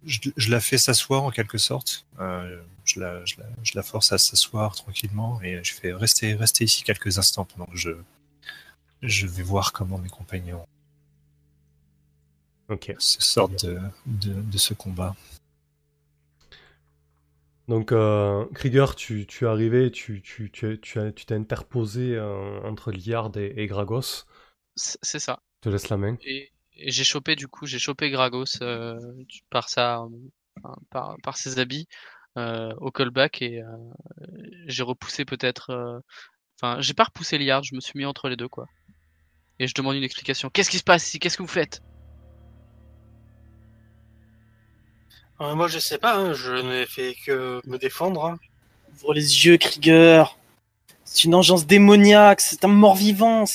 je, je la fais s'asseoir en quelque sorte. Euh, je, la, je, la, je la force à s'asseoir tranquillement et je fais rester rester ici quelques instants pendant que je je vais voir comment mes compagnons Ok. se sortent de, de, de ce combat. Donc, euh, Krieger, tu, tu es arrivé, tu tu tu tu as- tu t'es interposé euh, entre Liard et, et Gragos. C'est ça. Je te laisse la main. Et j'ai chopé du coup, j'ai chopé Gragos euh, par sa, par, ses habits euh, au callback et euh, j'ai repoussé peut-être, enfin j'ai pas repoussé Liard, je me suis mis entre les deux quoi. Et je demande une explication. Qu'est-ce qui se passe ici? Qu'est-ce que vous faites? Moi je sais pas, hein, je n'ai fait que me défendre. hein. Ouvre les yeux, Krieger. C'est une engeance démoniaque, c'est un mort-vivant.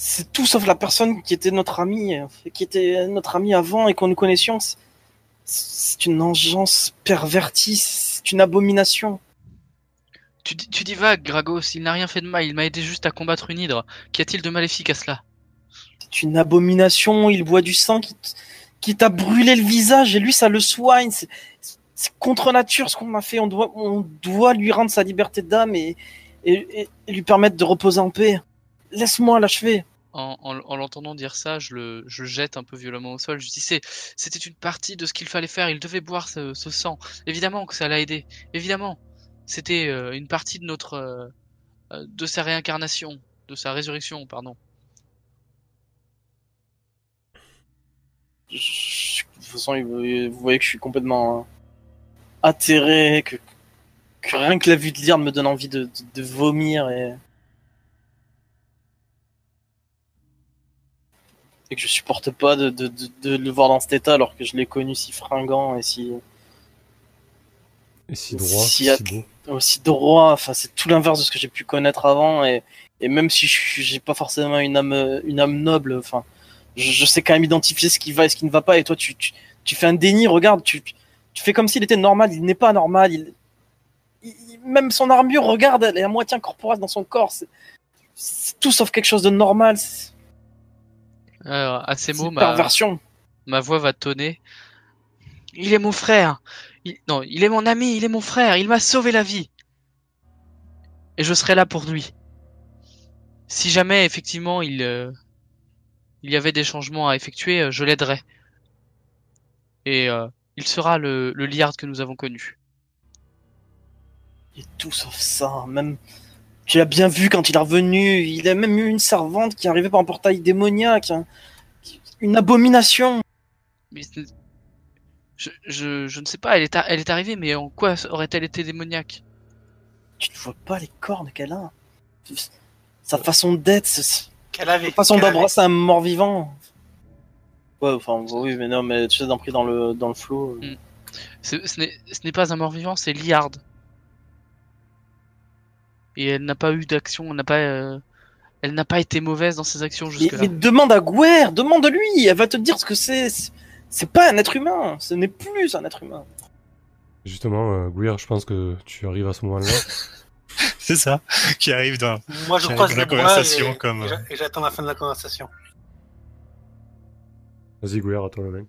C'est tout sauf la personne qui était notre ami, qui était notre ami avant et qu'on nous connaissions. C'est- une engeance pervertie, c'est une abomination. Tu, dis- tu dis vague, Gragos, il n'a rien fait de mal, il m'a aidé juste à combattre une hydre. Qu'y a-t-il de maléfique à cela? C'est une abomination, il boit du sang qui, t'a brûlé le visage et lui ça le soigne. C'est contre nature ce qu'on a fait. On doit, on doit lui rendre sa liberté d'âme et- et lui permettre de reposer en paix. Laisse-moi l'achever. En, en, en l'entendant dire ça, je le, je jette un peu violemment au sol. Je dis c'était une partie de ce qu'il fallait faire. Il devait boire ce, sang. Évidemment que ça l'a aidé. Évidemment, c'était euh, une partie de notre, euh, euh, de sa réincarnation, de sa résurrection, pardon. Je- de toute façon, vous voyez que je suis complètement euh, atterré, que, que rien que la vue de l'Irn me donne envie de, de, de vomir et... et que je supporte pas de, de, de, de le voir dans cet état alors que je l'ai connu si fringant et si Et si droit, Si si, y a- beau. aussi droit. Enfin, c'est tout l'inverse de ce que j'ai pu connaître avant et, et même si j'ai pas forcément une âme une âme noble, enfin, je, je sais quand même identifier ce qui va et ce qui ne va pas. Et toi, tu, tu, tu fais un déni. Regarde, tu, tu fais comme s'il était normal. Il n'est pas normal. Il, il- même son armure, regarde, elle est à moitié incorporée dans son corps. C'est c'est tout sauf quelque chose de normal. C'est Alors, à ces mots, ma, voix va tonner. Il est mon frère. Il- non, il est mon ami, il est mon frère. Il m'a sauvé la vie. Et je serai là pour lui. Si jamais, effectivement, il, euh, il y avait des changements à effectuer, euh, je l'aiderai. Et euh, il sera le, le Liard que nous avons connu. Et tout sauf ça. Même, tu l'as bien vu quand il est revenu. Il a même eu une servante qui est arrivée par un portail démoniaque. hein. Une abomination. Mais je, je, je ne sais pas, elle est, elle est arrivée, mais en quoi aurait-elle été démoniaque? Tu ne vois pas les cornes qu'elle a. Sa façon d'être, sa Qu'elle avait. façon qu'elle avait. d'embrasser un mort-vivant. Ouais, enfin, oui, mais non, mais tu sais, d'en pris dans le, dans le flot. Mm. Ce, ce n'est ce n'est pas un mort-vivant, c'est Liard. Et elle n'a pas eu d'action, elle n'a pas, euh, elle n'a pas été mauvaise dans ses actions Mais, jusque-là. mais demande à Gwer, demande-lui, elle va te dire ce que c'est. C'est- pas un être humain, ce n'est plus un être humain. Justement, euh, Gouir, je pense que tu arrives à ce moment-là. C'est ça, qui arrive dans, Moi, je croise la conversation et, comme, et j'a- et j'attends la fin de la conversation. Vas-y, à toi la main.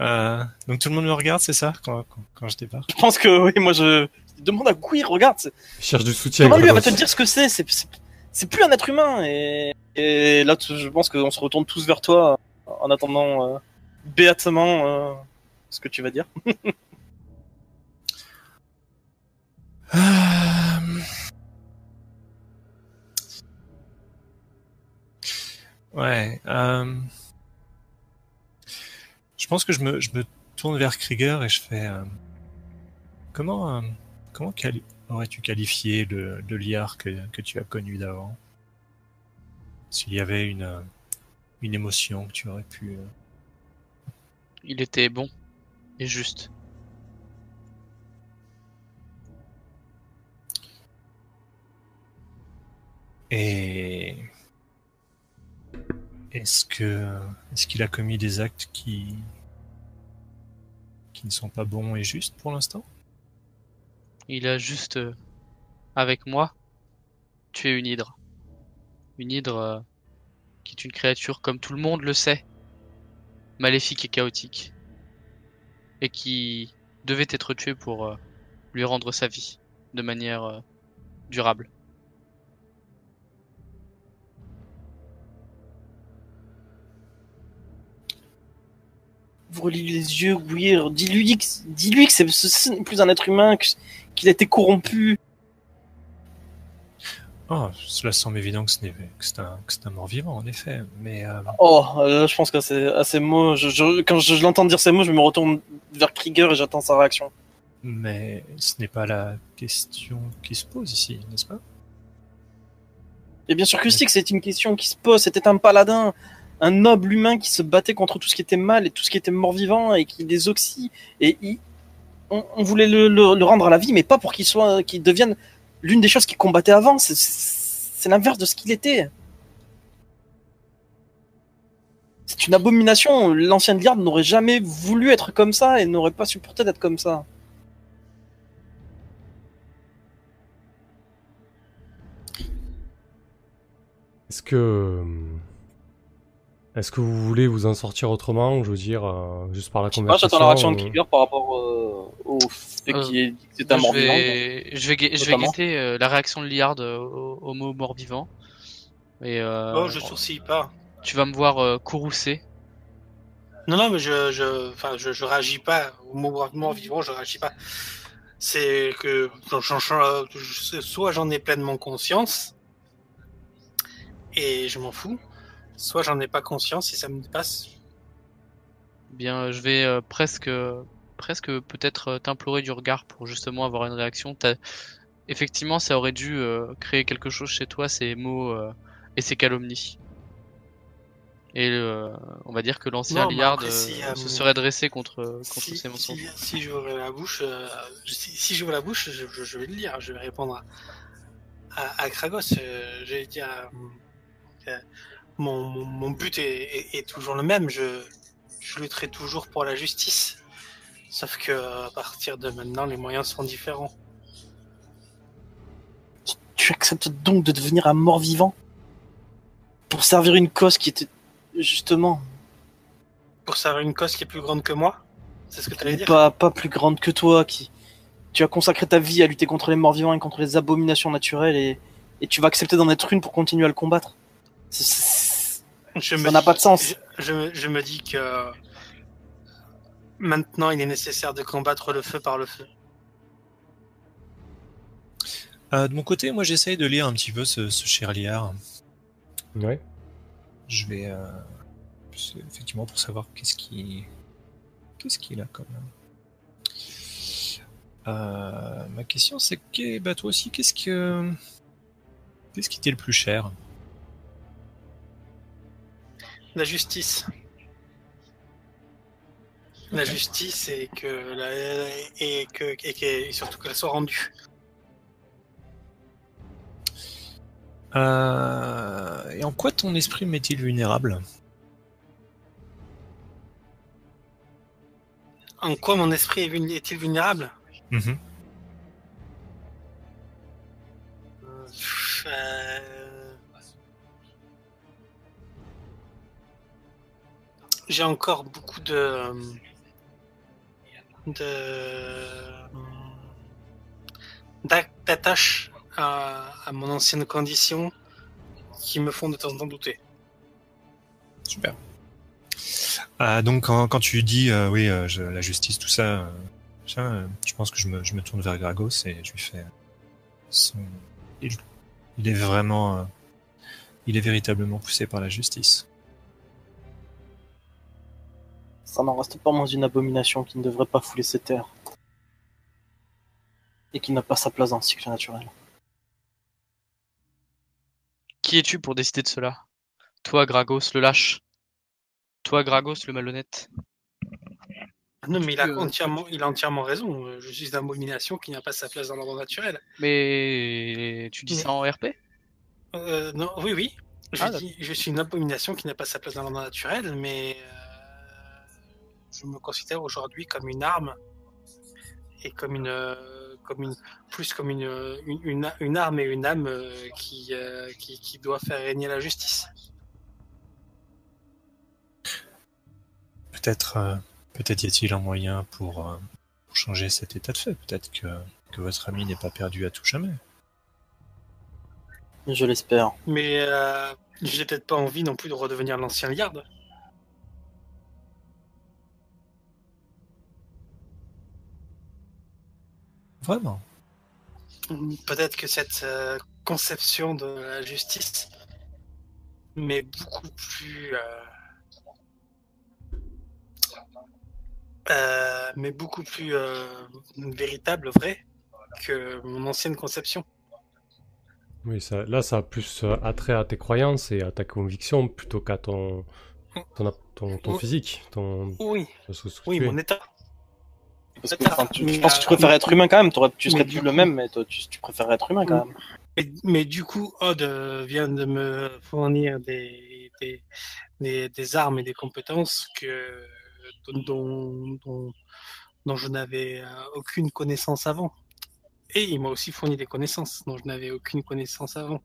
Euh, donc tout le monde me regarde, c'est ça, quand, quand, quand je débarque? Je pense que, oui, moi je. Demande à Gwer, regarde, Il cherche du soutien. demande-lui, elle va te dire ce que c'est. C'est- plus un être humain. Et, et là, je pense qu'on se retourne tous vers toi en attendant euh, béatement euh, ce que tu vas dire. Euh, Ouais. euh, Je pense que je me, je me tourne vers Krieger et je fais. Comment, comment quali- aurais-tu qualifié le, le liard que, que tu as connu d'avant? S'il y avait une, une émotion que tu aurais pu. euh, Il était bon et juste. Et est-ce que est-ce qu'il a commis des actes qui qui ne sont pas bons et justes pour l'instant? Il a juste, euh, avec moi, tué une hydre. Une hydre euh, qui est une créature, comme tout le monde le sait, maléfique et chaotique. Et qui devait être tuée pour euh, lui rendre sa vie de manière durable. Ouvre-lui les yeux, Gwer. Dis-lui que, dis-lui que c'est, plus un être humain, que- qu'il a été corrompu. Oh, cela semble évident que ce n'est que c'est un mort-vivant en effet, mais euh, Oh, euh, je pense qu'à ces, à ces mots, je, je- quand je, je l'entends dire ces mots, je me retourne vers Krieger et j'attends sa réaction. mais ce n'est pas la question qui se pose ici, n'est-ce pas? Et bien sûr que si, que c'est une question qui se pose. C'était un paladin, un noble humain qui se battait contre tout ce qui était mal et tout ce qui était mort-vivant et qui les oxy. Et il- on, voulait le, rendre à la vie, mais pas pour qu'il soit, qu'il devienne l'une des choses qu'il combattait avant. C'est l'inverse de ce qu'il était. C'est une abomination. L'ancienne garde n'aurait jamais voulu être comme ça et n'aurait pas supporté d'être comme ça. Est-ce que euh, est-ce que vous voulez vous en sortir autrement Je veux dire, euh, juste par la Je sais pas, conversation j'attends la réaction de euh, Krieger par rapport euh, au fait Euh, qu'il est c'est un Moi, mort je vivant. vais, je vais, je guetter euh, la réaction de Liard euh, au, au mot mort-vivant. Et euh, Oh, je sourcille pas. tu vas me voir euh, courroucer. Non, non, mais je, je, enfin, je, je réagis pas au mot mort vivant, je réagis pas. C'est que je- soit j'en ai pleinement conscience et je m'en fous, soit j'en ai pas conscience et ça me dépasse. Bien, euh, je vais euh, presque, presque peut-être euh, t'implorer du regard pour justement avoir une réaction. T'as- Effectivement, ça aurait dû euh, créer quelque chose chez toi, ces mots euh, et ces calomnies. Et euh, on va dire que l'ancien Non, Liard après, euh, si, euh, se serait dressé contre, contre Si, ces mensonges. si, si j'ouvre la bouche, euh, si, j'ouvre la bouche, je, je- je vais le lire, je vais répondre à, à, à Kragos. euh, vais dire, euh, mon, mon, mon but est, est- est toujours le même. Je, je lutterai toujours pour la justice. Sauf que à partir de maintenant, les moyens seront différents. Tu acceptes donc de devenir un mort vivant pour servir une cause qui était justement Pour servir une cause qui est plus grande que moi, c'est ce que tu allais dire. pas, pas plus grande que toi, qui tu as consacré ta vie à lutter contre les morts vivants et contre les abominations naturelles et, et tu vas accepter d'en être une pour continuer à le combattre. C'est- Je Ça n'a pas de sens. Je, je me- je me dis que maintenant, il est nécessaire de combattre le feu par le feu. Euh, de mon côté, moi j'essaye de lire un petit peu ce, ce cher Liard. Ouais. Je vais euh, c'est effectivement pour savoir qu'est-ce qui qu'est-ce qu'il a quand même. Euh, ma question c'est que bah toi aussi qu'est-ce que qu'est-ce qui t'est le plus cher? La justice. La justice et que la, et que et, que- et surtout qu'elle soit rendue. euh, Et en quoi ton esprit m'est-il vulnérable? En quoi mon esprit est-il vulnérable? Mhm. Euh, J'ai encore beaucoup de de d'a- d'attaches à, à mon ancienne condition qui me font de temps en temps douter. Super. Ah, donc quand, tu dis euh, oui euh, la justice tout ça, euh, euh, je pense que je me, je me tourne vers Gragos et je lui fais son... il, est vraiment euh, il est véritablement poussé par la justice. Ça n'en reste pas moins une abomination qui ne devrait pas fouler ses terres. Et qui n'a pas sa place dans le cycle naturel. Qui es-tu pour décider de cela? Toi, Gragos, le lâche. Toi, Gragos, le malhonnête. Non, mais il a, entièrement, il a entièrement raison. Je suis une abomination qui n'a pas sa place dans l'ordre naturel. Mais tu dis Mais- ça en RP Euh, non, oui, oui. Je, Ah, dis, je suis une abomination qui n'a pas sa place dans l'ordre naturel, mais euh, je me considère aujourd'hui comme une arme et comme une, euh, comme une, plus comme une, une, une, une arme et une âme euh, qui, euh, qui, qui doit faire régner la justice. Peut-être euh, peut-être y a-t-il un moyen pour, euh, pour changer cet état de fait. Peut-être que, que votre ami n'est pas perdu à tout jamais. Je l'espère. Mais euh, j'ai peut-être pas envie non plus de redevenir l'ancien Liard. Vraiment. Peut-être que cette euh, conception de la justice m'est beaucoup plus euh, euh, mais beaucoup plus euh, véritable, vrai, que mon ancienne conception. Oui, ça, là, ça a plus euh, attrait à tes croyances et à ta conviction plutôt qu'à ton, ton, ton, ton Oui. physique, ton, Oui, ce- ce que oui, mon état. Enfin, tu- je pense que tu préfères être humain quand même. Tu serais plus le coup- même, mais toi, tu, tu préférerais être humain quand même. Mais, mais du coup, Odd euh, vient de me fournir des, des, des, des armes et des compétences que, dont, dont, dont je n'avais euh, aucune connaissance avant. Et il m'a aussi fourni des connaissances dont je n'avais aucune connaissance avant.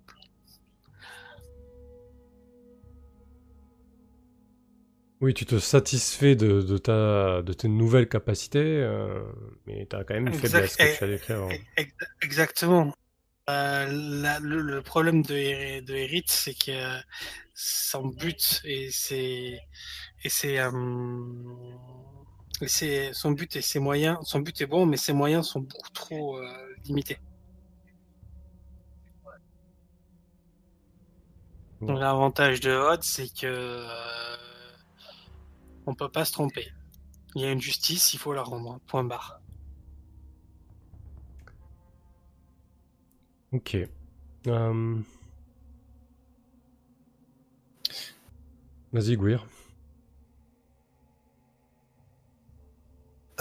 Oui, tu te satisfais de, de, ta, de tes nouvelles capacités, euh, mais tu as quand même une faiblesse que tu as avant. Ex- Exactement. Euh, la- le, le problème de, de Hérite, c'est que euh, son but et c'est et c'est euh, et c'est son but et ses moyens. Son but est bon, mais ses moyens sont beaucoup trop limités. L'avantage de Hod, c'est que on peut pas se tromper. Il y a une justice, il faut la rendre. Point barre. Ok. Euh, Vas-y, Gouir.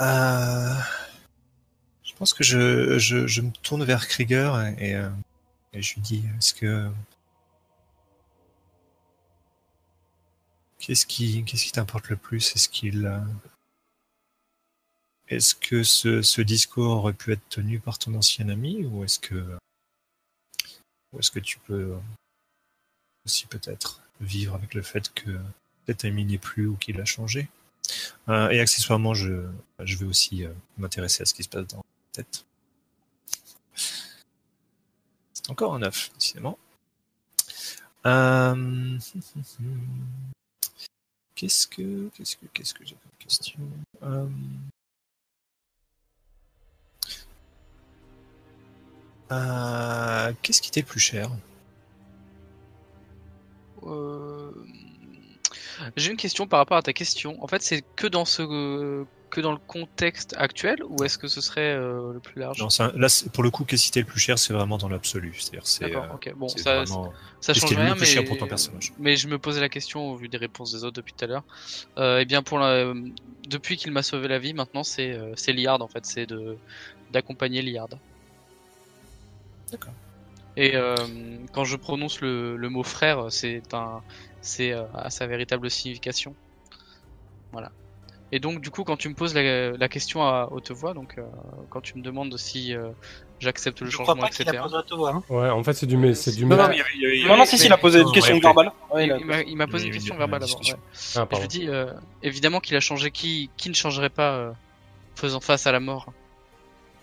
Euh, je pense que je, je, je me tourne vers Krieger et, et, euh, et je lui dis est-ce que. Qu'est-ce qui, qu'est-ce qui t'importe le plus? Est-ce qu'il. euh, Est-ce que ce, ce discours aurait pu être tenu par ton ancien ami? Ou est-ce que. Est-ce que tu peux aussi peut-être vivre avec le fait que cet ami n'est plus ou qu'il a changé? Euh, et accessoirement, je, je vais aussi euh, m'intéresser à ce qui se passe dans la tête. C'est encore un œuf, décidément. Qu'est-ce que, qu'est-ce que, qu'est-ce que j'ai comme question? Euh, euh, Qu'est-ce qui était le plus cher? Euh, J'ai une question par rapport à ta question. En fait, c'est que dans ce que dans le contexte actuel ou est-ce que ce serait euh, le plus large? Non, un- là, pour le coup, qu'est-ce qui était le plus cher C'est vraiment dans l'absolu. C'est-à-dire, c'est, D'accord, euh, ok. Bon, ça, vraiment- ça qu'est-ce change qui est le rien, plus mais cher pour ton personnage mais je me posais la question au vu des réponses des autres depuis tout à l'heure. Euh, et bien pour la... depuis qu'il m'a sauvé la vie, maintenant c'est euh, c'est Liard en fait, c'est de d'accompagner Liard. D'accord. Et euh, quand je prononce le, le mot frère, c'est un c'est euh, à sa véritable signification. Voilà. Et donc du coup quand tu me poses la, la question à haute voix, donc euh, quand tu me demandes si euh, j'accepte le Je crois changement, pas etc. a posé à toi. Hein. Ouais, en fait, c'est du, mais c'est du. Non, non, mais- Non, non, si, si, il a posé une question verbale. Ouais, il a- Il m'a- il m'a posé Il une question verbale avant. ouais. Ah, Je pardon. lui dis euh, évidemment qu'il a changé qui qui ne changerait pas euh, faisant face à la mort?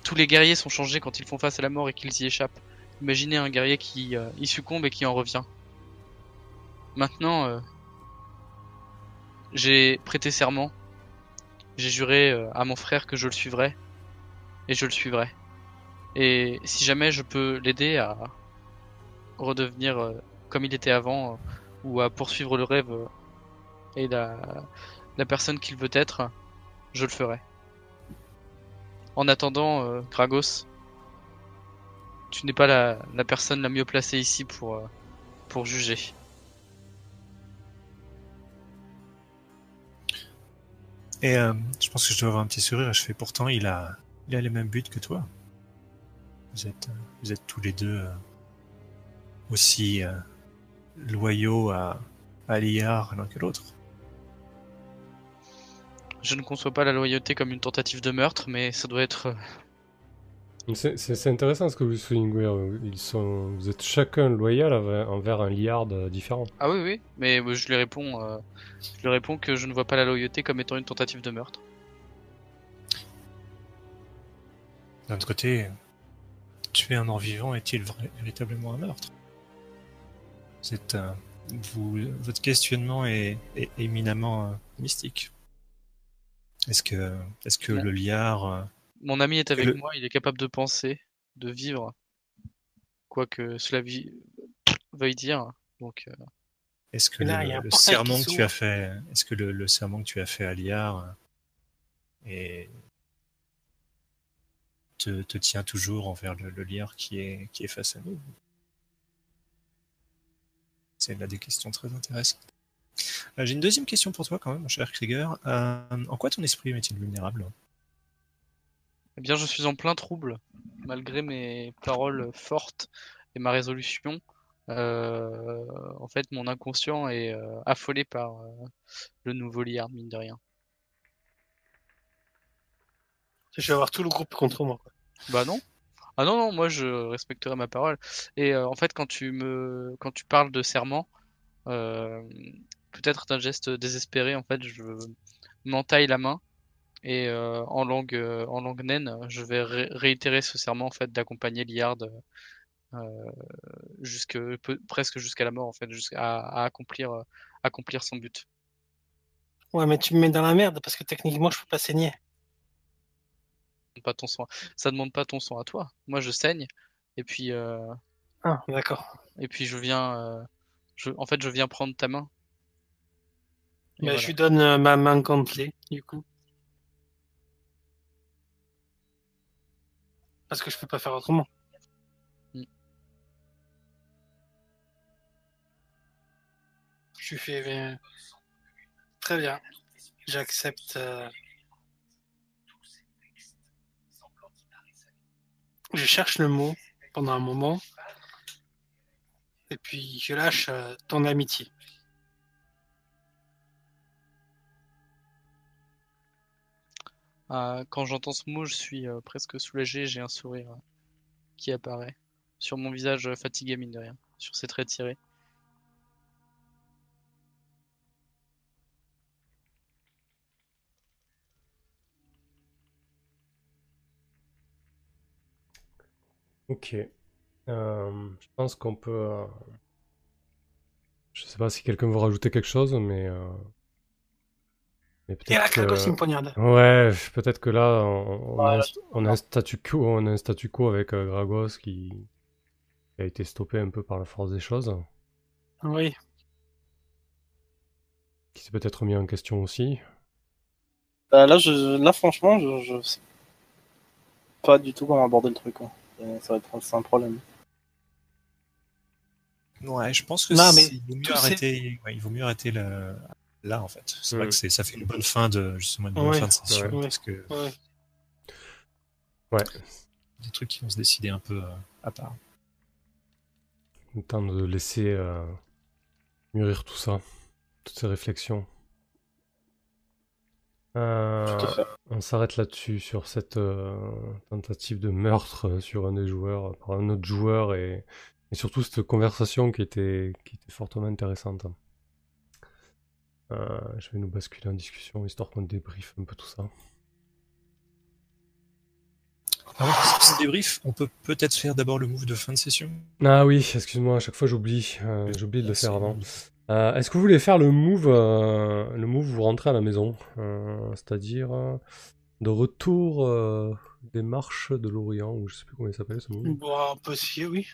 Tous les guerriers sont changés quand ils font face à la mort et qu'ils y échappent. Imaginez un guerrier qui euh, y succombe et qui en revient. Maintenant, euh, j'ai prêté serment. J'ai juré euh, à mon frère que je le suivrai et je le suivrai. Et si jamais je peux l'aider à redevenir euh, comme il était avant euh, ou à poursuivre le rêve et la, la personne qu'il veut être, je le ferai. En attendant, Kragos, tu n'es pas la, la personne la mieux placée ici pour, pour juger. Et euh, je pense que je dois avoir un petit sourire et je fais pourtant il a, il a les mêmes buts que toi. Vous êtes, euh, vous êtes tous les deux euh, aussi loyaux à, à Liard l'un que l'autre. Je ne conçois pas la loyauté comme une tentative de meurtre, mais ça doit être... euh, C'est intéressant ce que vous soulignez. Ils sont, vous êtes chacun loyal envers un liard euh, différent. Ah oui, oui, mais euh, je lui réponds, euh, je lui réponds que je ne vois pas la loyauté comme étant une tentative de meurtre. D'un autre côté, tuer un mort-vivant est-il vrai- véritablement un meurtre? C'est un- vous, votre questionnement est, est éminemment euh, mystique. Est-ce que, est-ce que Non. le liard euh, Mon ami est avec Le- moi, il est capable de penser, de vivre, quoi que cela vi- veuille dire. Donc, euh, Est-ce que là, le, serment que tu as fait, est-ce que le, le serment que tu as fait à Liard euh, est- te, te tient toujours envers le, le Liard qui est, qui est face à nous? C'est là des questions très intéressantes. Euh, J'ai une deuxième question pour toi quand même, mon cher Krieger. Euh, en quoi ton esprit est-il vulnérable? Eh bien, je suis en plein trouble, malgré mes paroles fortes et ma résolution. Euh, en fait, mon inconscient est euh, affolé par euh, le nouveau Liard, mine de rien. Je vais avoir tout le groupe contre moi. quoi. Bah non. Ah non, non, moi je respecterai ma parole. Et en fait, quand tu me, quand tu parles de serment, peut-être d'un geste désespéré, en fait, je m'entaille la main et euh, en langue euh, en langue naine, je vais ré- réitérer ce serment en fait d'accompagner Liard euh, jusque peu- presque jusqu'à la mort en fait, jusqu'à à accomplir euh, accomplir son but. Ouais, mais tu me mets dans la merde parce que techniquement, je peux pas saigner. Pas ton sang. Ça demande pas ton sang à toi. Moi, je saigne et puis euh, Ah, d'accord. et puis je viens euh, je en fait je viens prendre ta main. Voilà. je lui donne ma main gantelée, du coup. Parce que je peux pas faire autrement. Mm. Je fais euh, très bien. J'accepte. euh, Je cherche le mot pendant un moment. Et puis je lâche euh, ton amitié. Quand j'entends ce mot, je suis euh, presque soulagé, j'ai un sourire euh, qui apparaît sur mon visage euh, fatigué mine de rien, sur ses traits tirés. Ok. Je pense qu'on peut. euh, Je sais pas si quelqu'un veut rajouter quelque chose, mais. Mais Et la peut-être craque aussi que... me poignarde. Ouais, peut-être que là, on, on a, un, là, st- on a un statu quo, on a un statu quo avec euh, Gragos qui... qui a été stoppé un peu par la force des choses, Oui. qui s'est peut-être mis en question aussi. Bah, là, je, là, franchement, je, je sais pas du tout comment aborder le truc. Et Ça va être c'est un problème. Ouais, je pense que Non, c'est- mais il vaut mieux arrêter. ouais, il vaut mieux arrêter le- là en fait. C'est vrai Mm. que c'est ça fait une bonne fin de justement une bonne Ouais, fin de session ouais. parce que Ouais. Ouais, des trucs qui vont se décider un peu euh, à part. le temps de laisser euh, mûrir tout ça, toutes ces réflexions. Euh, Tout à fait. on s'arrête là-dessus, sur cette euh, tentative de meurtre sur un des joueurs par un autre joueur et, et surtout cette conversation qui était, qui était fortement intéressante. Euh, je vais nous basculer en discussion histoire qu'on débriefe un peu tout ça. Avant qu'on fasse ce débrief, on peut peut-être faire d'abord le move de fin de session. Ah oui, excuse-moi, à chaque fois j'oublie, euh, j'ai oublié de le faire avant. Euh, Est-ce que vous voulez faire le move, euh, le move où vous rentrez à la maison, euh, c'est-à-dire euh, de retour euh, des marches de l'Orient, ou je sais plus comment il s'appelle ce move? Bon, on peut essayer, oui.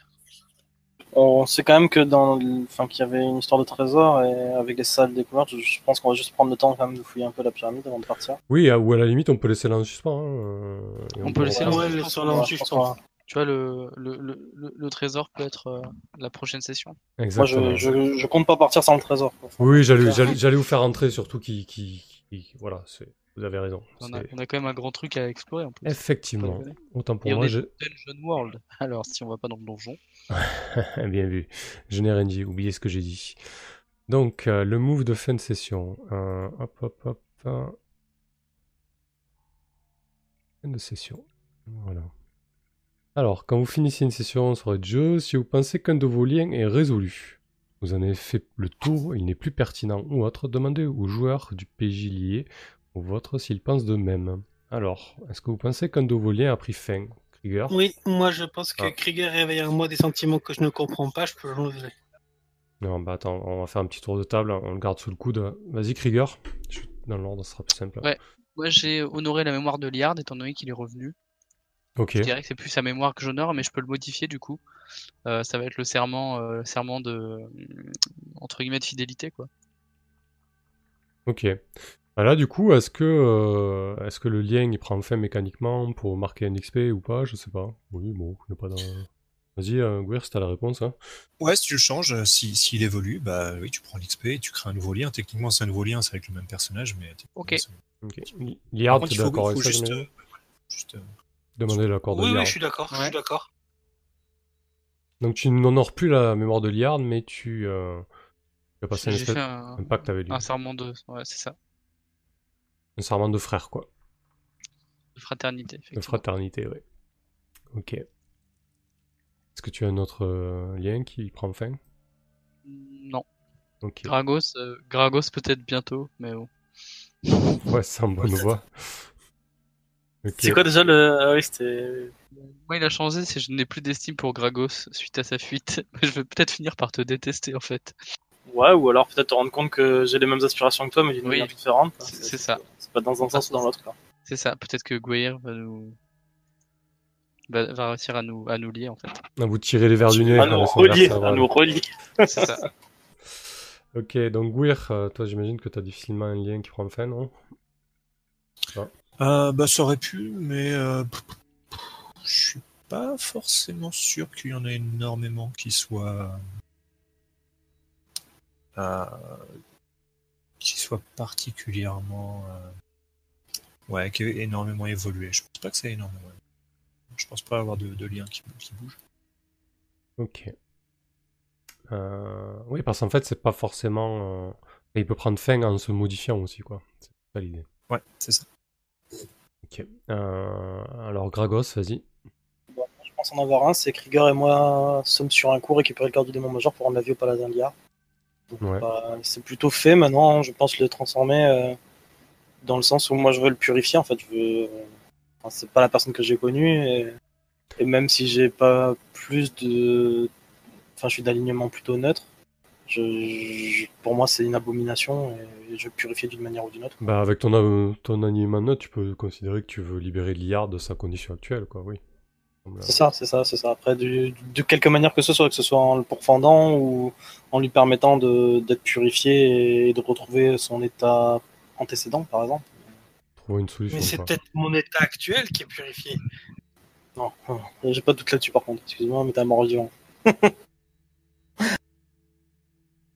On sait quand même que dans, le- enfin, qu'il y avait une histoire de trésor et avec les salles découvertes, je, je pense qu'on va juste prendre le temps quand même de fouiller un peu la pyramide avant de partir. Oui, à- ou à la limite on peut laisser là en suspens. hein, euh, On peut laisser là en suspens. Tu vois, le, le, le, le- le trésor peut être euh, la prochaine session. Moi, Exactement. je, je, je compte pas partir sans le trésor. Oui, j'allais, vous faire rentrer, surtout qui, qui, qui- voilà, c'est, vous avez raison. On a, on quand même un grand truc à explorer en plus. Effectivement. Autant pour Et on moi, est je... Dungeon World. Alors, si on va pas dans le donjon. Bien vu. Je n'ai rien dit, oubliez ce que j'ai dit. Donc, euh, le move de fin de session. Euh, hop, hop, hop. Fin de session. Voilà. Alors, quand vous finissez une session sur le jeu, si vous pensez qu'un de vos liens est résolu, vous en avez fait le tour, il n'est plus pertinent ou autre, demandez au joueur du PJ lié au vôtre s'il pense de même. Alors, est-ce que vous pensez qu'un de vos liens a pris fin Krieger Oui, moi je pense que Ah. Krieger réveille en moi des sentiments que je ne comprends pas, je peux l'enlever. Non, bah attends, on va faire un petit tour de table, on le garde sous le coude. Vas-y, Krieger. Je suis dans l'ordre, ce sera plus simple. Ouais. Moi, j'ai honoré la mémoire de Liard, étant donné qu'il est revenu. Ok. Je dirais que c'est plus sa mémoire que j'honore, mais je peux le modifier du coup. Euh, ça va être le serment, euh, serment de entre guillemets de fidélité quoi. Ok. Bah là, du coup, est-ce que, euh, est-ce que le lien il prend fin mécaniquement pour marquer un XP ou pas? Je sais pas. Oui, bon, il n'y a pas d'un. Vas-y, euh, Guir, si t'as la réponse. Hein. Ouais, si tu le changes, euh, si- s'il évolue, bah oui, tu prends l'XP et tu crées un nouveau lien. Techniquement, c'est un nouveau lien, c'est avec le même personnage, mais. Ok. c'est- Ok. Par Liard, t'es d'accord avec ça juste, euh, juste, euh, Demandez l'accord de Oui, oui, Liard. je suis d'accord, je suis d'accord. Donc tu n'honores plus la mémoire de Liard, mais tu, euh, tu as passé un, J'ai espèce- fait un, un pacte avec lui. un serment de, ouais, c'est ça, Un serment de frère, quoi. de fraternité. De effectivement. fraternité, oui. Ok. Est-ce que tu as un autre euh, lien qui prend fin? Non. Ok. Gragos, euh, Gragos peut-être bientôt, mais bon. Ouais, c'est en bonne voie. C'est quoi déjà le. Ah oui, c'était. Moi, il a changé, c'est je n'ai plus d'estime pour Gragos suite à sa fuite. Je vais peut-être finir par te détester en fait. Ouais, ou alors peut-être te rendre compte que j'ai les mêmes aspirations que toi, mais d'une Oui. manière différente. C'est- c'est ça. C'est pas dans un sens ou dans l'autre. C'est ça, peut-être que Gweir va nous. Va, va réussir à nous, à nous lier en fait. Ah, vous tirez les verres du nez. À à nous relier, à nous relier. C'est ça. Ok, donc Gwir, euh, toi j'imagine que t'as difficilement un lien qui prend fin, non? Euh, bah, ça aurait pu, mais euh, je suis pas forcément sûr qu'il y en ait énormément qui soient euh, qui soient particulièrement euh, ouais, qui aient énormément évolué. Je pense pas que c'est énormément. Je pense pas avoir de, de lien qui, qui bouge. Ok. Euh, Oui, parce qu'en fait, c'est pas forcément. euh, Il peut prendre fin en se modifiant aussi, quoi. C'est pas l'idée. Ouais, c'est ça. Ok. Euh, Alors, Gragos, vas-y. Je pense en avoir un, c'est Krieger et moi sommes sur un coup récupérer le corps du démon majeur pour rendre la vie au paladin Liard. Donc, Ouais. bah, c'est plutôt fait maintenant, je pense le transformer euh, dans le sens où moi je veux le purifier en fait. Je veux... enfin, c'est pas la personne que j'ai connue et... et même si j'ai pas plus de. Enfin, je suis d'alignement plutôt neutre. Je... je- Pour moi, c'est une abomination et je purifier d'une manière ou d'une autre. Bah, avec ton, euh, ton animal note, tu peux considérer que tu veux libérer Liard de sa condition actuelle, quoi, oui. C'est ça, c'est ça, c'est ça. Après, du- de quelque manière que ce soit, que ce soit en le pourfendant ou en lui permettant de- d'être purifié et de retrouver son état antécédent, par exemple. Trouver une solution. Mais c'est peut-être mon état actuel qui est purifié. Non, non, j'ai pas de doute là-dessus par contre. Excuse-moi, mais t'es un mort vivant.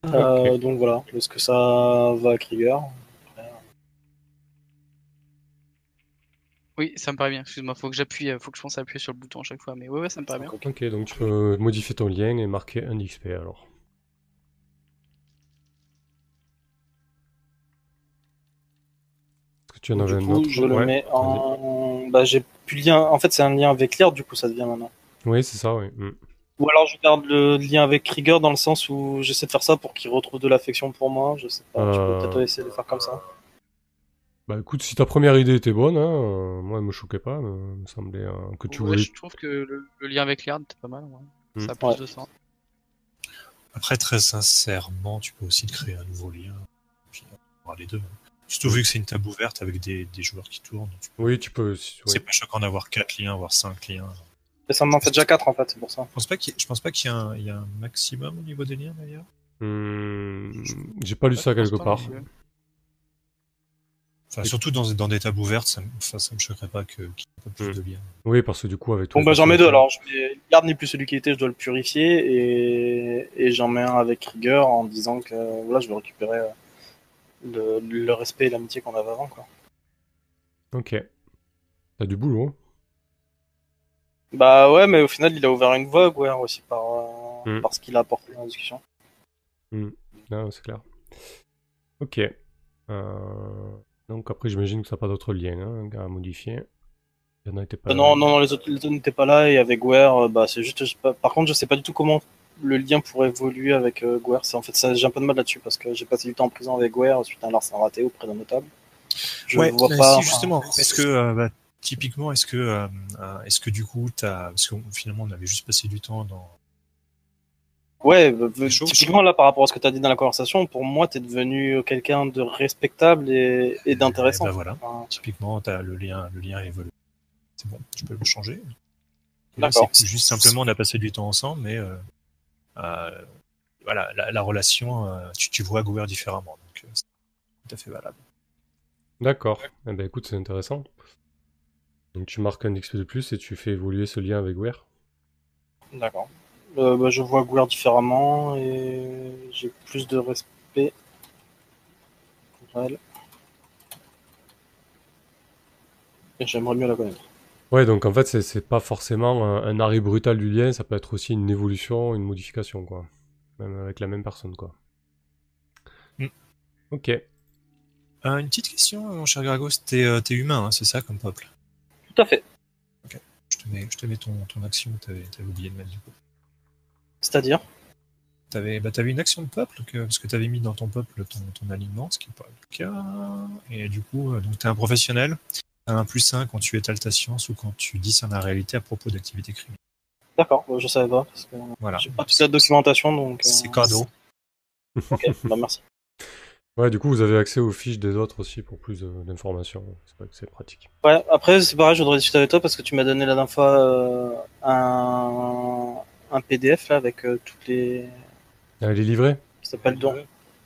Euh, donc voilà, est-ce que ça va à Krieger? Oui, ça me paraît bien. Excuse-moi, faut que j'appuie, euh, faut que je pense à appuyer sur le bouton à chaque fois. Mais ouais, ouais, ça me paraît bien. Ok, donc tu peux modifier ton lien et marquer un XP alors. Est-ce que tu en avais Du un coup, autre? je le Ouais, mets en. Bah, j'ai plus le lien. En fait, c'est un lien avec Liard, du coup, ça devient maintenant. Oui, c'est ça, oui. Mm. Ou alors je garde le lien avec Krieger dans le sens où j'essaie de faire ça pour qu'il retrouve de l'affection pour moi. Je sais pas, je Euh, peux peut-être essayer de faire comme ça. Bah écoute, si ta première idée était bonne, hein, euh, moi elle me choquait pas, mais il me semblait euh, que tu Ouais, voulais. je trouve que le, le lien avec Liard était pas mal. Ouais. Mm. Ça a plus Ouais. de sens. Après, très sincèrement, tu peux aussi créer un nouveau lien. Puis, on va les deux. hein. Surtout vu que c'est une table ouverte avec des, des joueurs qui tournent. tu peux- Oui, tu peux. si-. C'est pas choquant d'avoir quatre liens, voire cinq liens. Et ça m'en fait déjà 4 en fait, c'est pour ça. Je pense pas qu'il y y, a un maximum au niveau des liens d'ailleurs. Hmm, J'ai pas lu ça quelque part. Enfin, surtout dans, dans des tables ouvertes, ça, me- enfin, ça me choquerait pas que- qu'il y ait pas plus Mm. de liens. Oui, parce que du coup, avec toi. Bon bah j'en mets deux alors. Je mets... Liard n'est plus celui qui était, je dois le purifier et, et j'en mets un avec Krieger en disant que voilà, je veux récupérer euh, le, le respect et l'amitié qu'on avait avant quoi. Ok. T'as du boulot. Bah ouais, mais au final il a ouvert une voie, ouais, aussi par, euh, Mm. par ce qu'il a apporté dans la discussion. Non, c'est clair. Ok. Euh, Donc après, j'imagine que ça n'a pas d'autres liens hein, à modifier. Il y en a été pas. Euh, non, non, non, les autres, les autres n'étaient pas là et avec Guerre, euh, bah c'est juste. je sais pas- Par contre, je sais pas du tout comment le lien pourrait évoluer avec euh, Guerre. C'est en fait ça, j'ai un peu de mal là-dessus parce que j'ai passé du temps en prison avec Guerre suite à un larcin raté auprès d'un notable. Je ouais, vois mais pas. si, justement. Est-ce que, euh, bah, typiquement, est-ce que, euh, euh, est-ce que du coup, t'as, parce que finalement, on avait juste passé du temps dans. Ouais, bah, bah, chaud, typiquement là par rapport à ce que tu as dit dans la conversation, pour moi t'es devenu quelqu'un de respectable et, et d'intéressant. Eh ben voilà. Enfin, Typiquement, t'as le lien, le lien évolue. C'est bon, tu peux le changer. D'accord. c'est juste simplement, on a passé du temps ensemble, mais euh, euh, voilà, la, la relation, euh, tu, tu vois Gower différemment, donc euh, c'est tout à fait valable. D'accord. Eh ben écoute, c'est intéressant. Donc tu marques un XP de plus et tu fais évoluer ce lien avec Ware. D'accord. Euh, bah, je vois Guerre différemment et j'ai plus de respect pour elle. Et j'aimerais mieux la connaître. Ouais, donc en fait, c'est- c'est pas forcément un, un arrêt brutal du lien, ça peut être aussi une évolution, une modification, quoi. Même avec la même personne, quoi. Mm. Ok. Euh, une petite question, mon cher Gragos, t'es euh, t'es humain, hein, c'est ça comme peuple? Tout à fait. je te mets, je te mets ton, ton action, t'avais t'avais oublié de mettre du coup. C'est-à-dire T'avais bah, t'avais une action de peuple que, parce que t'avais mis dans ton peuple ton, ton alignement, ce qui n'est pas le cas. Et du coup, euh, donc t'es un professionnel. T'as un plus 1 quand tu étales ta science ou quand tu dis la réalité à propos d'activités criminelles. D'accord, bah, je savais pas. Parce que Voilà. j'ai pas toute la documentation donc. euh, C'est cadeau. Ok, bah merci. Ouais, du coup, vous avez accès aux fiches des autres aussi pour plus de- d'informations. C'est vrai que c'est pratique. Ouais, après, c'est pareil, je voudrais discuter avec toi parce que tu m'as donné la dernière fois euh, un, un PDF là avec euh, toutes les. Ah, les livrets qui s'appelle Don.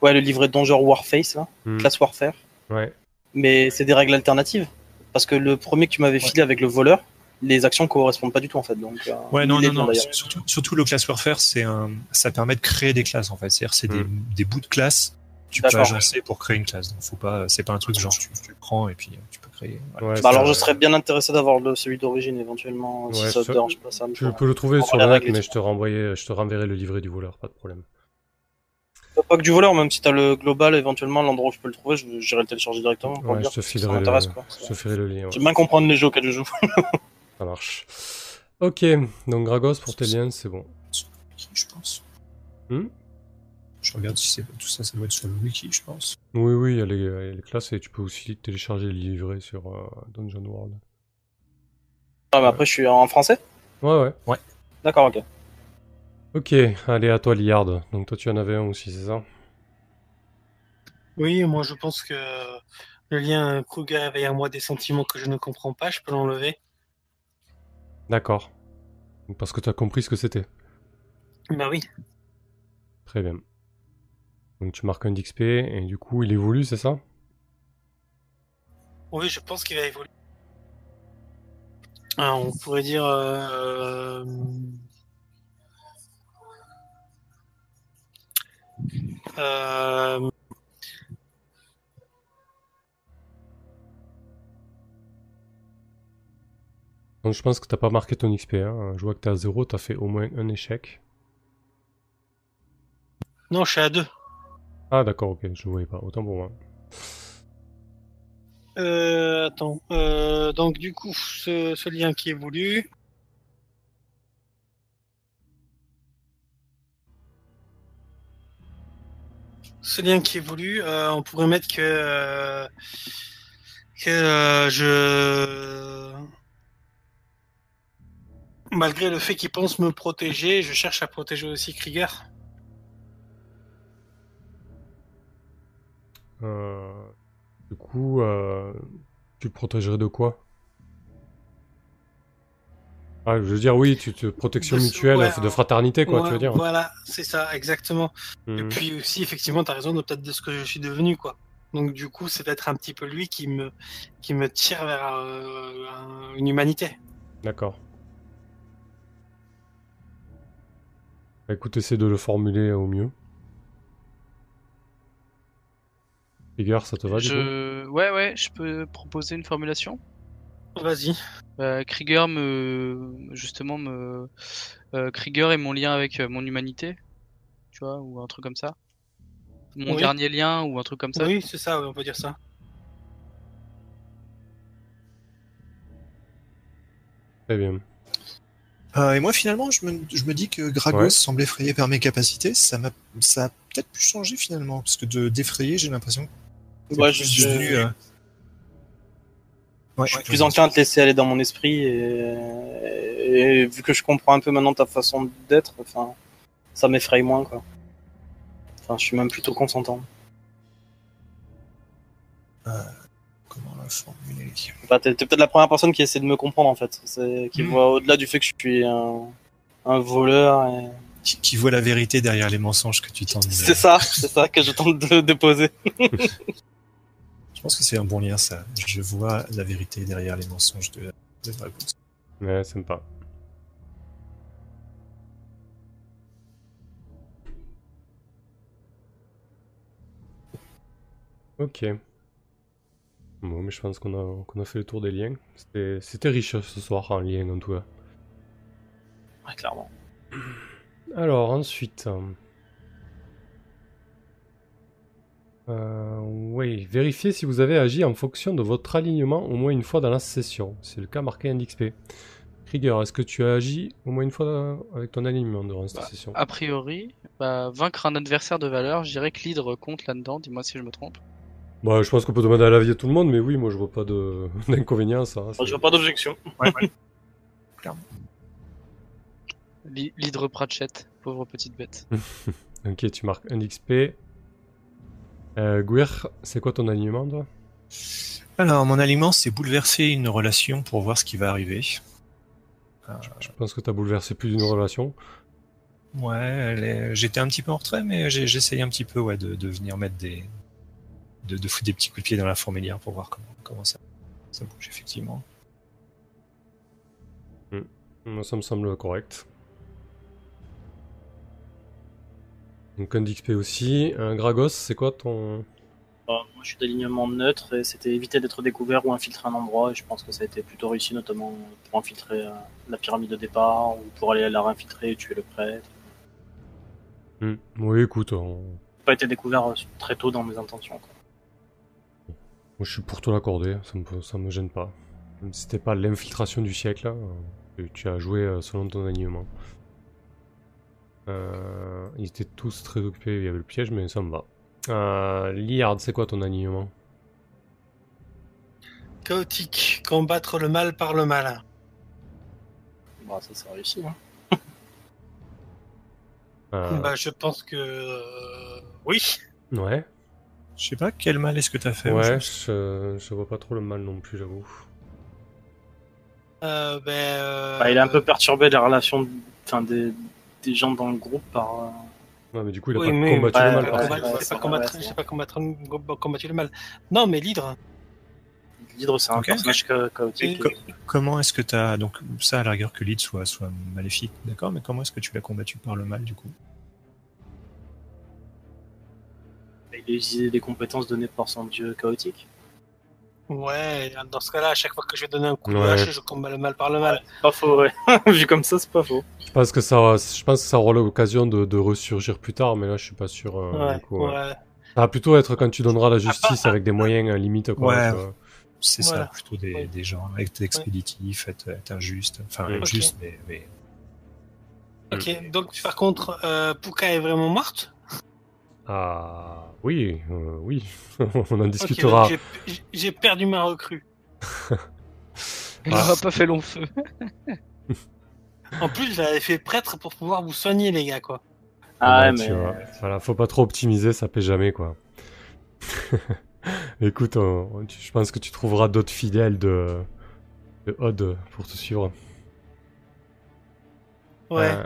Ouais, le livret Danger Warface là, Hmm. classe Warfare. Ouais. Mais c'est des règles alternatives. Parce que le premier que tu m'avais filé avec le voleur, les actions correspondent pas du tout en fait. Donc, euh, Ouais, non, non, non. Surtout, surtout le class warfare, c'est un, ça permet de créer des classes en fait. C'est-à-dire, c'est des, des bouts de classe. Tu peux agencer pour créer une classe. Donc, faut pas, c'est pas un truc genre tu, tu le prends et puis euh, tu Ouais, Bah alors je serais bien intéressé d'avoir le, celui d'origine éventuellement, Ouais, si ça te dérange pas ça. me Tu peux le trouver sur le la net, mais je te, renvoyer, je te renverrai le livret du voleur, pas de problème. Pas que du voleur, même si t'as le global, éventuellement l'endroit où je peux le trouver, je- j'irai le télécharger directement pour Ouais, dire je te filerai le, m'intéresse, quoi. je te ferai le lien. ouais. J'aime bien comprendre les jeux auxquels je joue. Ça marche. Ok, donc Gragos pour tes liens, c'est bon. Je pense. Hmm? Je regarde si c'est tout ça, ça doit être sur le wiki, je pense. Oui, oui, il y, a les, les classes et tu peux aussi télécharger le livret sur euh, Dungeon World. Ah, mais après je suis en français? Ouais, ouais. D'accord, ok. Ok, allez, à toi, Liard. Donc toi, tu en avais un aussi, c'est ça? Oui, moi je pense que le lien Kruger éveille en moi des sentiments que je ne comprends pas, je peux l'enlever. D'accord. Parce que tu as compris ce que c'était. Bah oui. Très bien. Donc tu marques un d'XP et du coup, il évolue, c'est ça? Oui, je pense qu'il va évoluer. Ah, on pourrait dire. euh, euh, Donc je pense que t'as pas marqué ton XP. Hein. Je vois que t'es à 0, t'as fait au moins un échec. Non, je suis à 2. Ah d'accord, ok, je voyais pas. Autant pour moi. Euh, attends. Euh, donc du coup, ce, lien qui évolue. Ce lien qui évolue, euh, on pourrait mettre que euh, que euh, je malgré le fait qu'il pense me protéger, je cherche à protéger aussi Krieger. Du coup, euh, tu le protégerais de quoi? Ah, Je veux dire, oui, tu te protection mutuelle, ouais, de fraternité, quoi, Ouais, tu veux dire Voilà, c'est ça, exactement. Et Mhm. puis aussi, effectivement, tu as raison de peut-être de ce que je suis devenu, quoi. Donc du coup, c'est peut-être un petit peu lui qui me, qui me tire vers euh, un- une humanité. D'accord. Bah, écoute, essaie de le formuler au mieux. Rigueur, ça te va du coup Je... Ouais, ouais, je peux proposer une formulation. Vas-y. Euh, Krieger me. Justement, me. Euh, Krieger est mon lien avec euh, mon humanité. Tu vois, ou un truc comme ça. Mon Oui. dernier lien, ou un truc comme ça. Oui, c'est ça, on peut dire ça. Très bien. Euh, et moi, finalement, je me, je me dis que Gragos Ouais. semble effrayé par mes capacités. Ça m'a, ça a peut-être pu changer finalement, parce que de d'effrayer, j'ai l'impression. Ouais, je- devenu, euh, ouais, Je suis plus enclin à te laisser aller dans mon esprit et, et vu que je comprends un peu maintenant ta façon d'être, enfin, ça m'effraie moins quoi. Enfin, je suis même plutôt consentant. Comment la formuler Enfin, t'es peut-être la première personne qui essaie de me comprendre en fait, qui Mm. voit au-delà du fait que je suis un, un voleur. et- qui, qui voit la vérité derrière les mensonges que tu tentes. de- C'est ça, c'est ça que je tente de déposer. Je pense que c'est un bon lien, ça. Je vois la vérité derrière les mensonges de, de Gragos. Ouais, sympa. Ok. Bon, mais je pense qu'on a, qu'on a fait le tour des liens. C'était c'était riche ce soir en lien en tout cas. Ouais, clairement. Alors ensuite. Euh, oui, vérifiez si vous avez agi en fonction de votre alignement au moins une fois dans la session. C'est le cas marqué un XP. Krieger, est-ce que tu as agi au moins une fois avec ton alignement durant cette Bah, session? A priori, bah, vaincre un adversaire de valeur, je dirais que l'hydre compte là-dedans, dis-moi si je me trompe. Bah, je pense qu'on peut demander à l'avis de tout le monde, mais oui, moi je vois pas de- d'inconvénient à ça. Moi, c'est- je vois pas d'objection. L'hy- L'hydre Pratchett, pauvre petite bête. Ok, tu marques un XP. Euh, Guir, c'est quoi ton alignement toi? Alors, mon aliment, c'est bouleverser une relation pour voir ce qui va arriver. Euh, Je pense que t'as bouleversé plus d'une relation. ouais, est- j'étais un petit peu en retrait, mais j'ai- j'essaye un petit peu ouais, de, de venir mettre des. De, de foutre des petits coups de pied dans la fourmilière pour voir comment, comment ça, ça bouge, effectivement. Moi, ça me semble correct. Donc un d'XP aussi. Un Gragos, c'est quoi ton... Bah, moi, je suis d'alignement neutre et c'était éviter d'être découvert ou infiltrer un endroit. Et je pense que ça a été plutôt réussi, notamment pour infiltrer euh, la pyramide de départ ou pour aller la réinfiltrer et tuer le prêtre. Hmm. Oui, écoute, on- Pas été découvert euh, très tôt dans mes intentions. Quoi. moi, je suis pour te l'accorder, ça me, ça me gêne pas. Même si C'était pas l'infiltration du siècle, hein, tu- tu as joué euh, selon ton alignement. Euh, ils étaient tous très occupés, il y avait le piège, mais ça me va. Euh, Liard, c'est quoi ton alignement? Chaotique, combattre le mal par le mal. Bah, ça, ça réussi. Hein. Euh, Bah, je pense que euh, oui. Ouais, Je sais pas quel mal est-ce que t'as fait. ouais, je, je vois pas trop le mal non plus, j'avoue. Euh, ben, euh, Bah, il a un peu perturbé les relations de- enfin, des, des gens dans le groupe par. euh, Ouais, mais du coup, il a Oui, pas mais combattu le mal ouais, par combattre- ouais, c'est pas combattre, c'est pas combattre, combattre le mal. Non, mais l'hydre. L'hydre, c'est un Ok. personnage cha- chaotique. Co- Comment est-ce que t'as donc ça à la rigueur que l'id soit soit maléfique, d'accord Mais comment est-ce que tu l'as combattu par le mal du coup? Il a utilisé des compétences données par son dieu chaotique. Ouais, dans ce cas-là, à chaque fois que je vais donner un coup de Ouais. hache, je combats le mal par le mal. Pas faux, ouais. Vu comme ça, c'est pas faux. Je pense que ça, je pense que ça aura l'occasion de, de ressurgir plus tard, mais là, je suis pas sûr. euh, Ouais, du coup, ouais. ouais. Ça va plutôt être quand tu donneras la justice avec des moyens euh, limites, quoi. Ouais. C'est Voilà. ça, plutôt des, Ouais. des gens être expéditifs, être, être injuste, enfin Mm. juste, mais, mais Ok, donc par contre, euh, Puka est vraiment morte? Ah, oui, euh, oui. On en discutera. j'ai- perdu ma recrue. Il Ah. n'aura pas fait long feu. En plus, je l'avais fait prêtre pour pouvoir vous soigner, les gars, quoi. Ah, Bon, ouais, tu mais. vois, Voilà, faut pas trop optimiser, ça paie jamais, quoi. Écoute, on- tu- je pense que tu trouveras d'autres fidèles de, de Odd pour te suivre. Ouais. Euh,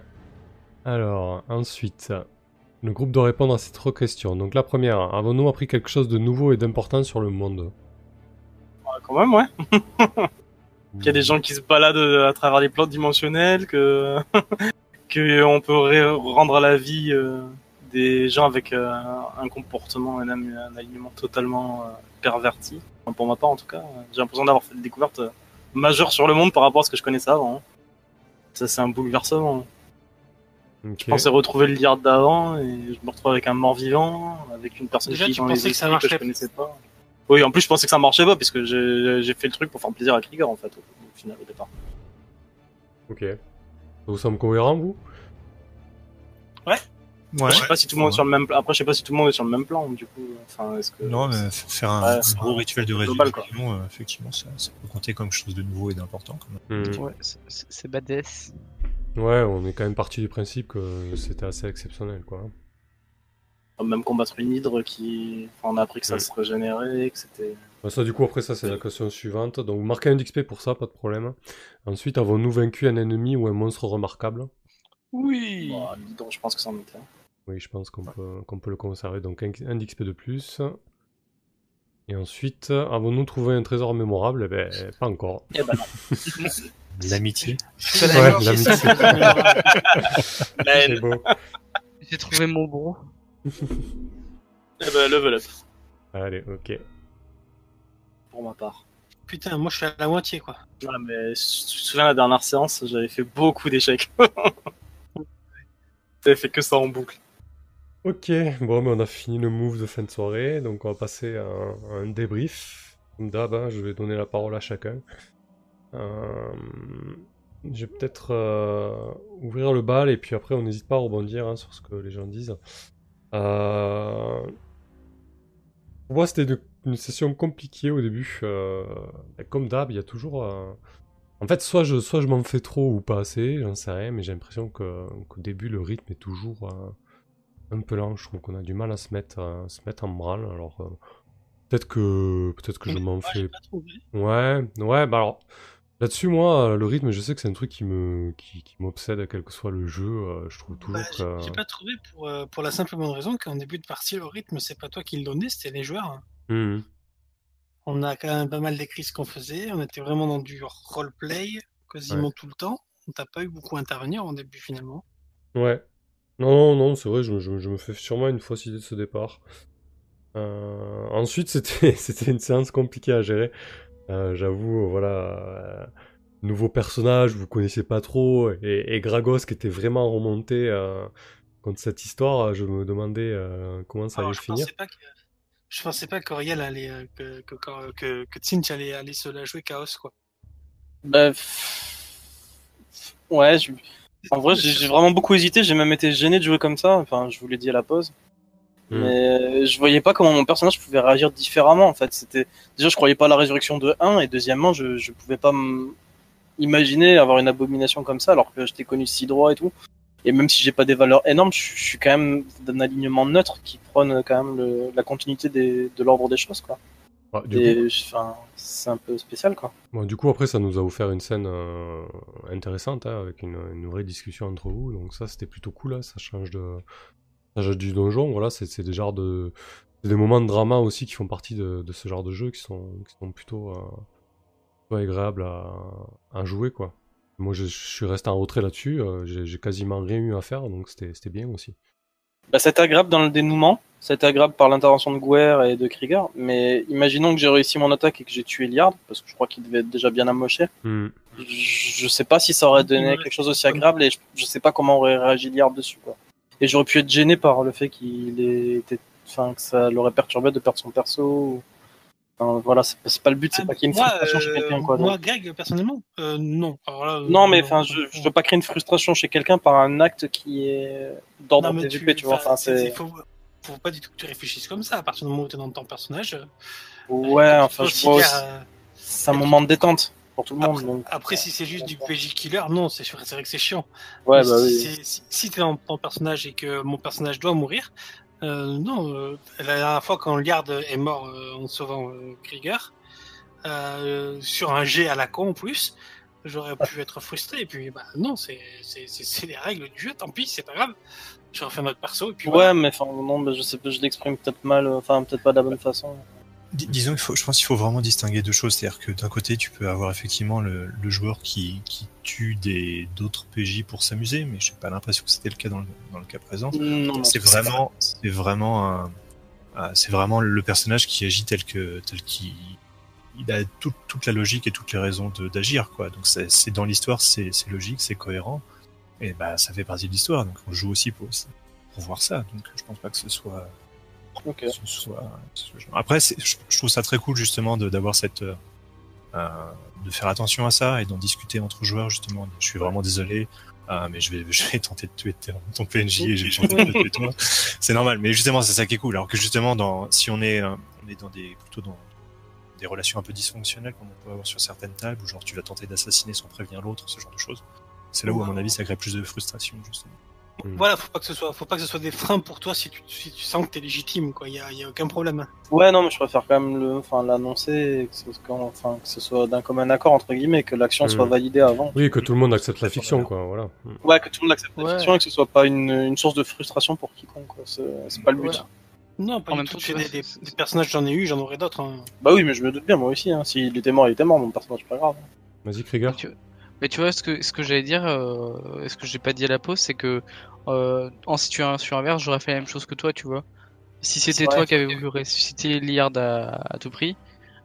alors, ensuite, le groupe doit répondre à ces trois questions. Donc la première, avons-nous appris quelque chose de nouveau et d'important sur le monde? Ouais, quand même, ouais. Il y a des gens qui se baladent euh, à travers les plans dimensionnels, que que on peut rendre la vie euh, des gens avec euh, un comportement, un, un alignement totalement euh, perverti. Enfin, pour ma part, en tout cas, j'ai l'impression d'avoir fait des découvertes euh, majeures sur le monde par rapport à ce que je connaissais avant. Ça, c'est un bouleversement. Je pensais retrouver le liard d'avant et je me retrouve avec un mort-vivant, avec une personne Déjà, qui tu dans les pensais que ça marcherait je connaissais pas. Oui, en plus, je pensais que ça marchait pas, puisque j'ai j'ai fait le truc pour faire plaisir à Krieger, en fait, au, au final, au départ. Ok. Ça vous semble cohérent, vous? Ouais. je sais pas si tout le monde est sur le même plan. Après, je sais pas si tout le monde est sur le même plan, du coup. Enfin, est-ce que. Non, mais faire un, Ouais, gros rituel de résurrection, euh, effectivement, ça, ça peut compter comme chose de nouveau et d'important. quand même. Hmm. Ouais, c'est badass. Ouais, on est quand même parti du principe que c'était assez exceptionnel, quoi. Même combattre une hydre qui. Enfin, on a appris que ça se régénérait, que c'était. Bah, ça, du coup, après, ça, c'est la question suivante. Donc, vous marquez un d'XP pour ça, pas de problème. Ensuite, avons-nous vaincu un ennemi ou un monstre remarquable? Oui. Bon, l'hydre, je pense que c'en était. un. Oui, je pense qu'on peut, qu'on peut le conserver. Donc, un, un d'XP de plus. Et ensuite, avons-nous trouvé un trésor mémorable? Eh ben, pas encore. Eh ben non. L'amitié. C'est Ouais, la l'amitié. La haine. Beau. J'ai trouvé mon bro. Eh ben, level up, Allez, ok. pour ma part. Putain, moi je suis à la moitié, quoi. Ouais, mais je te souviens, la dernière séance, j'avais fait beaucoup d'échecs. J'avais fait que ça en boucle. Ok, bon, mais on a fini le move de fin de soirée, donc on va passer à un, à un débrief. Comme d'hab, hein, je vais donner la parole à chacun. Euh, je vais peut-être euh, ouvrir le bal et puis après on n'hésite pas à rebondir hein, sur ce que les gens disent. Euh... Pour moi, c'était une, une session compliquée au début. Euh, comme d'hab, il y a toujours. euh, En fait, soit je, soit je m'en fais trop ou pas assez, j'en sais rien, mais j'ai l'impression que- qu'au début, le rythme est toujours euh, un peu lent. Je trouve qu'on a du mal à se mettre, à se mettre en branle. Alors, euh, peut-être que, peut que je m'en fais. Ouais, ouais, bah alors là-dessus, moi, euh, le rythme, je sais que c'est un truc qui me, qui, qui m'obsède, quel que soit le jeu. euh, je trouve toujours Bah, j'ai- que. J'ai pas trouvé pour, euh, pour la simple bonne raison qu'en début de partie, le rythme, c'est pas toi qui le donnais, c'était les joueurs. hein. Mhm. On a quand même pas mal décrit ce qu'on faisait. On était vraiment dans du roleplay quasiment tout le temps. On t'a pas eu beaucoup à intervenir en début finalement. Ouais. Non, non, c'est vrai, je, je- je me fais sûrement une fausse idée de ce départ. Euh, ensuite, c'était, c'était une séance compliquée à gérer. Euh, j'avoue, voilà. euh, nouveau personnage, vous connaissez pas trop, et, et Gragos qui était vraiment remonté euh, contre cette histoire, je me demandais euh, comment ça Alors, allait je finir. pensais pas que je pensais pas qu'Oriel allait que que que, que, que Tsinch allait aller se la jouer chaos quoi. Bah, ouais, je- en vrai, j'ai j'ai vraiment beaucoup hésité. J'ai même été gêné de jouer comme ça. Enfin, je vous l'ai dit à la pause. Hmm. Mais je voyais pas comment mon personnage pouvait réagir différemment. En fait, c'était déjà, je croyais pas à la résurrection de 1 et deuxièmement, je, je pouvais pas imaginer avoir une abomination comme ça alors que je t'ai connu si droit et tout. Et même si j'ai pas des valeurs énormes, je, je suis quand même d'un alignement neutre qui prône quand même le- la continuité des- de l'ordre des choses, quoi. Ah, du coup, Et enfin, c'est un peu spécial, quoi. Bon, du coup, après, ça nous a offert une scène euh, intéressante, hein, avec une, une vraie discussion entre vous. Donc ça, c'était plutôt cool, hein, ça change de... Ça change du donjon, voilà, c'est c'est des genres de... c'est des moments de drama aussi qui font partie de, de ce genre de jeu, qui sont, qui sont plutôt, euh, plutôt agréables à, à jouer, quoi. Moi, je, je suis resté en retrait là-dessus, euh, j'ai quasiment rien eu à faire, donc c'était c'était bien aussi. Bah, c'est agréable dans le dénouement, c'est agréable par l'intervention de Guer et de Krieger, mais imaginons que j'ai réussi mon attaque et que j'ai tué Liard, parce que je crois qu'il devait être déjà bien amoché. Hmm. Je, je sais pas si ça aurait donné quelque chose aussi agréable et je, je sais pas comment aurait réagi Liard dessus, quoi. Et j'aurais pu être gêné par le fait qu'il était, enfin, que ça l'aurait perturbé de perdre son perso. ou- Enfin, voilà, c'est pas le but, c'est Ah, pas qu'il y ait une moi, frustration chez euh, quelqu'un, quoi. Moi. Greg, personnellement, euh, non. Alors là, euh, Non, mais enfin, je, je veux pas créer une frustration chez quelqu'un par un acte qui est d'ordre mais PVP, tu vois. enfin, c'est- faut, faut pas du tout que tu réfléchisses comme ça. À partir du moment où tu es dans ton personnage, Ouais, tu enfin, je C'est un moment de détente pour tout le monde. Après, donc. après, si c'est juste du PJ killer, non, c'est sûr- c'est vrai que c'est chiant. Ouais, bah si, oui. si, si t'es dans ton personnage et que mon personnage doit mourir, euh, non. euh, la dernière fois quand Liard est mort euh, en sauvant euh, Krieger, euh, sur un jet à la con en plus, j'aurais pu être frustré. Et puis, bah non, c'est les règles du jeu, tant pis, c'est pas grave. Je refais notre perso et puis Ouais, voilà. mais enfin, non, mais je sais pas, je l'exprime peut-être mal, euh, enfin, peut-être pas de la bonne façon. Dis- disons, il faut, je pense qu'il faut vraiment distinguer deux choses. C'est-à-dire que d'un côté, tu peux avoir effectivement le, le joueur qui, qui tue des d'autres PJ pour s'amuser, mais j'ai pas l'impression que c'était le cas dans le, dans le cas présent. C'est vraiment, c'est vraiment, un- c'est vraiment le personnage qui agit tel que tel qu'il il a toute toute la logique et toutes les raisons d'agir quoi. Donc c'est dans l'histoire, c'est c'est logique, c'est cohérent et bah ça fait partie de l'histoire. Donc on joue aussi pour pour voir ça. Donc je pense pas que ce soit Soit- Après, je, trouve ça très cool justement d'avoir cette, euh, euh, de faire attention à ça et d'en discuter entre joueurs justement. Je suis vraiment désolé, euh, mais je vais, je vais tenter de tuer ton, PNJ et je vais tenter de tuer toi. C'est normal, mais justement c'est ça qui est cool. Alors que justement, dans, si on est, euh, on est dans des plutôt dans des relations un peu dysfonctionnelles comme on peut avoir sur certaines tables, où genre tu vas tenter d'assassiner sans prévenir l'autre, ce genre de choses. C'est là où à mon avis ça crée plus de frustration justement. Voilà, faut pas que ce soit, faut pas que ce soit des freins pour toi si tu, si tu sens que t'es légitime, quoi. Il y a, y a aucun problème. Ouais, non, mais je préfère quand même le, enfin, l'annoncer, que ce, quand- enfin, que ce soit d'un commun accord entre guillemets, que l'action Mm. soit validée avant. Oui, que tout le monde accepte la fiction, quoi, voilà. Hmm. Ouais, que tout le monde accepte la fiction et que ce soit pas une, une source de frustration pour quiconque. quoi. C'est pas le but. Voilà. Non, pas En même tout. temps, tu des, des- personnages, j'en ai eu, j'en aurai d'autres. hein. Bah oui, mais je me doute bien, moi aussi. Hein. S'il était mort, il était mort, mon personnage, c'est pas grave. Vas-y, Krieger. Tu- Mais tu vois, ce que, ce que j'allais dire, euh, ce que j'ai pas dit à la pause, c'est que euh, en situation inverse, j'aurais fait la même chose que toi, tu vois. Si c'était toi qui avais voulu ressusciter Liard à, à tout prix,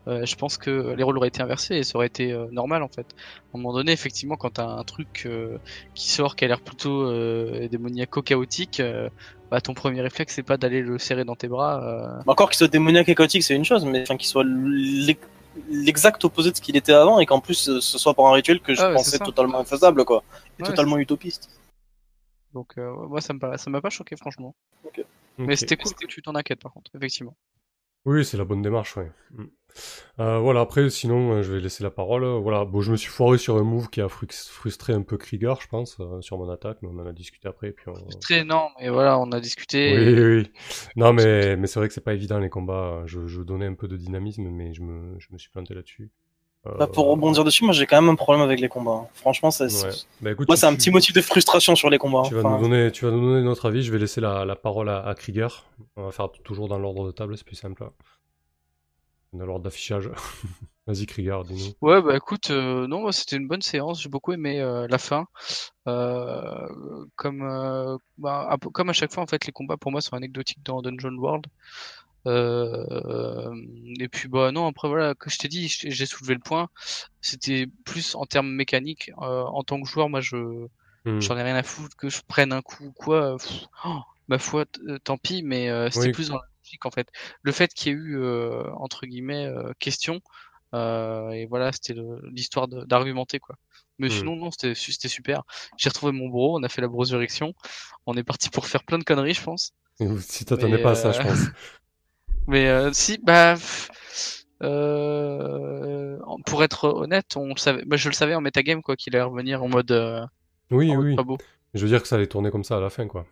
euh, je pense que les rôles auraient été inversés et ça aurait été euh, normal en fait. À un moment donné, effectivement, quand t'as un truc euh, qui sort qui a l'air plutôt euh, démoniaco-chaotique, euh, bah ton premier réflexe c'est pas d'aller le serrer dans tes bras. euh, Mais Encore qu'il soit démoniaque et chaotique, c'est une chose, mais enfin, qu'il soit l'exact opposé de ce qu'il était avant et qu'en plus euh, ce soit par un rituel que je Ah ouais, pensais totalement infaisable quoi, et Ouais, totalement utopiste. Donc euh, moi ça me paraît- ça m'a pas choqué franchement. Mais Ok. c'était cool que tu t'en inquiètes par contre, effectivement. Oui, c'est la bonne démarche, ouais. Mm. Euh, voilà, après, sinon, euh, je vais laisser la parole. Voilà, bon, je me suis foiré sur un move qui a frustré un peu Krieger, je pense, euh, sur mon attaque, mais on en a discuté après, et puis on... Très non, mais voilà, on a discuté. Oui, oui, oui. Non, mais, mais c'est vrai que c'est pas évident, les combats. Je, je donnais un peu de dynamisme, mais je me, je me suis planté là-dessus. Euh, Bah, pour rebondir dessus, moi j'ai quand même un problème avec les combats. Franchement, ça, Ouais. Bah, écoute, moi tu- c'est un petit motif de frustration sur les combats. Tu vas, Enfin, nous donner, tu vas nous donner notre avis. Je vais laisser la, la parole à, à Krieger. On va faire toujours dans l'ordre de table, c'est plus simple. là. Dans l'ordre d'affichage. Vas-y, Krieger, dis-nous. Ouais, bah écoute, euh, non, c'était une bonne séance. J'ai beaucoup aimé euh, la fin. Euh, comme, bah, un peu- comme à chaque fois, en fait, les combats pour moi sont anecdotiques dans Dungeon World. Et puis bah non, après voilà, que je t'ai dit, j'ai soulevé le point. C'était plus en termes mécaniques. En tant que joueur, moi, je Hmm. j'en ai rien à foutre que je prenne un coup ou quoi. pff, oh, ma foi, tant pis. Mais c'était Oui. plus dans la logique en fait. Le fait qu'il y ait eu euh, entre guillemets euh, question. Euh, et voilà, c'était l'histoire d'argumenter quoi. Mais Mm. sinon non, c'était su- c'était super. J'ai retrouvé mon bro, on a fait la brosurrection. On est parti pour faire plein de conneries, je pense. Si t'attendais pas à ça, je pense. Mais si, bah, euh, pour être honnête, on le savait, bah, je le savais en metagame quoi qu'il allait revenir en mode, euh, Oui, en mode oui. pas beau. Je veux dire que ça allait tourner comme ça à la fin, quoi.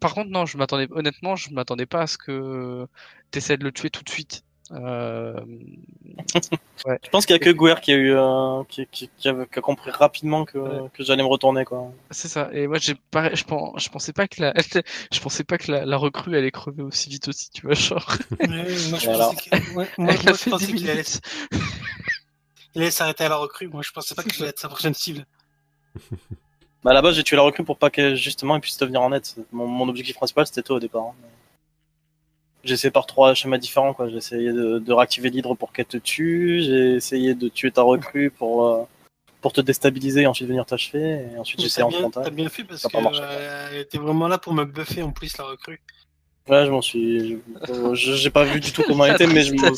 Par contre, non, je m'attendais, honnêtement, je m'attendais pas à ce que t'essaies de le tuer tout de suite. Euh, Je pense qu'il y a que Guer qui a eu, euh, qui, qui, qui a, qui a compris rapidement que, Ouais. que j'allais me retourner quoi. c'est ça. Et moi, j'ai je pense, je pensais pas que la, je pensais pas que la, la recrue allait crever aussi vite aussi, tu vois, genre. Ouais, moi, je Voilà. pensais que- ouais, moi, Elle moi, a je fait pensais 10 qu'il allait, il allait s'arrêter à la recrue. Moi, je pensais pas qu'il allait être sa prochaine cible. Bah là-bas j'ai tué la recrue pour pas qu'elle justement elle puisse devenir en net. Mon, mon objectif principal c'était toi au départ. hein. J'ai essayé par trois schémas différents quoi. J'ai essayé de, de réactiver l'hydre pour qu'elle te tue. J'ai essayé de tuer ta recrue pour euh, pour te déstabiliser et ensuite venir t'achever. Et ensuite j'ai essayé en frontal. t'as bien fait parce que marché. euh, elle était vraiment là pour me buffer en plus la recrue. Ouais je m'en suis. je- je- J'ai pas vu du tout comment elle était mais je me.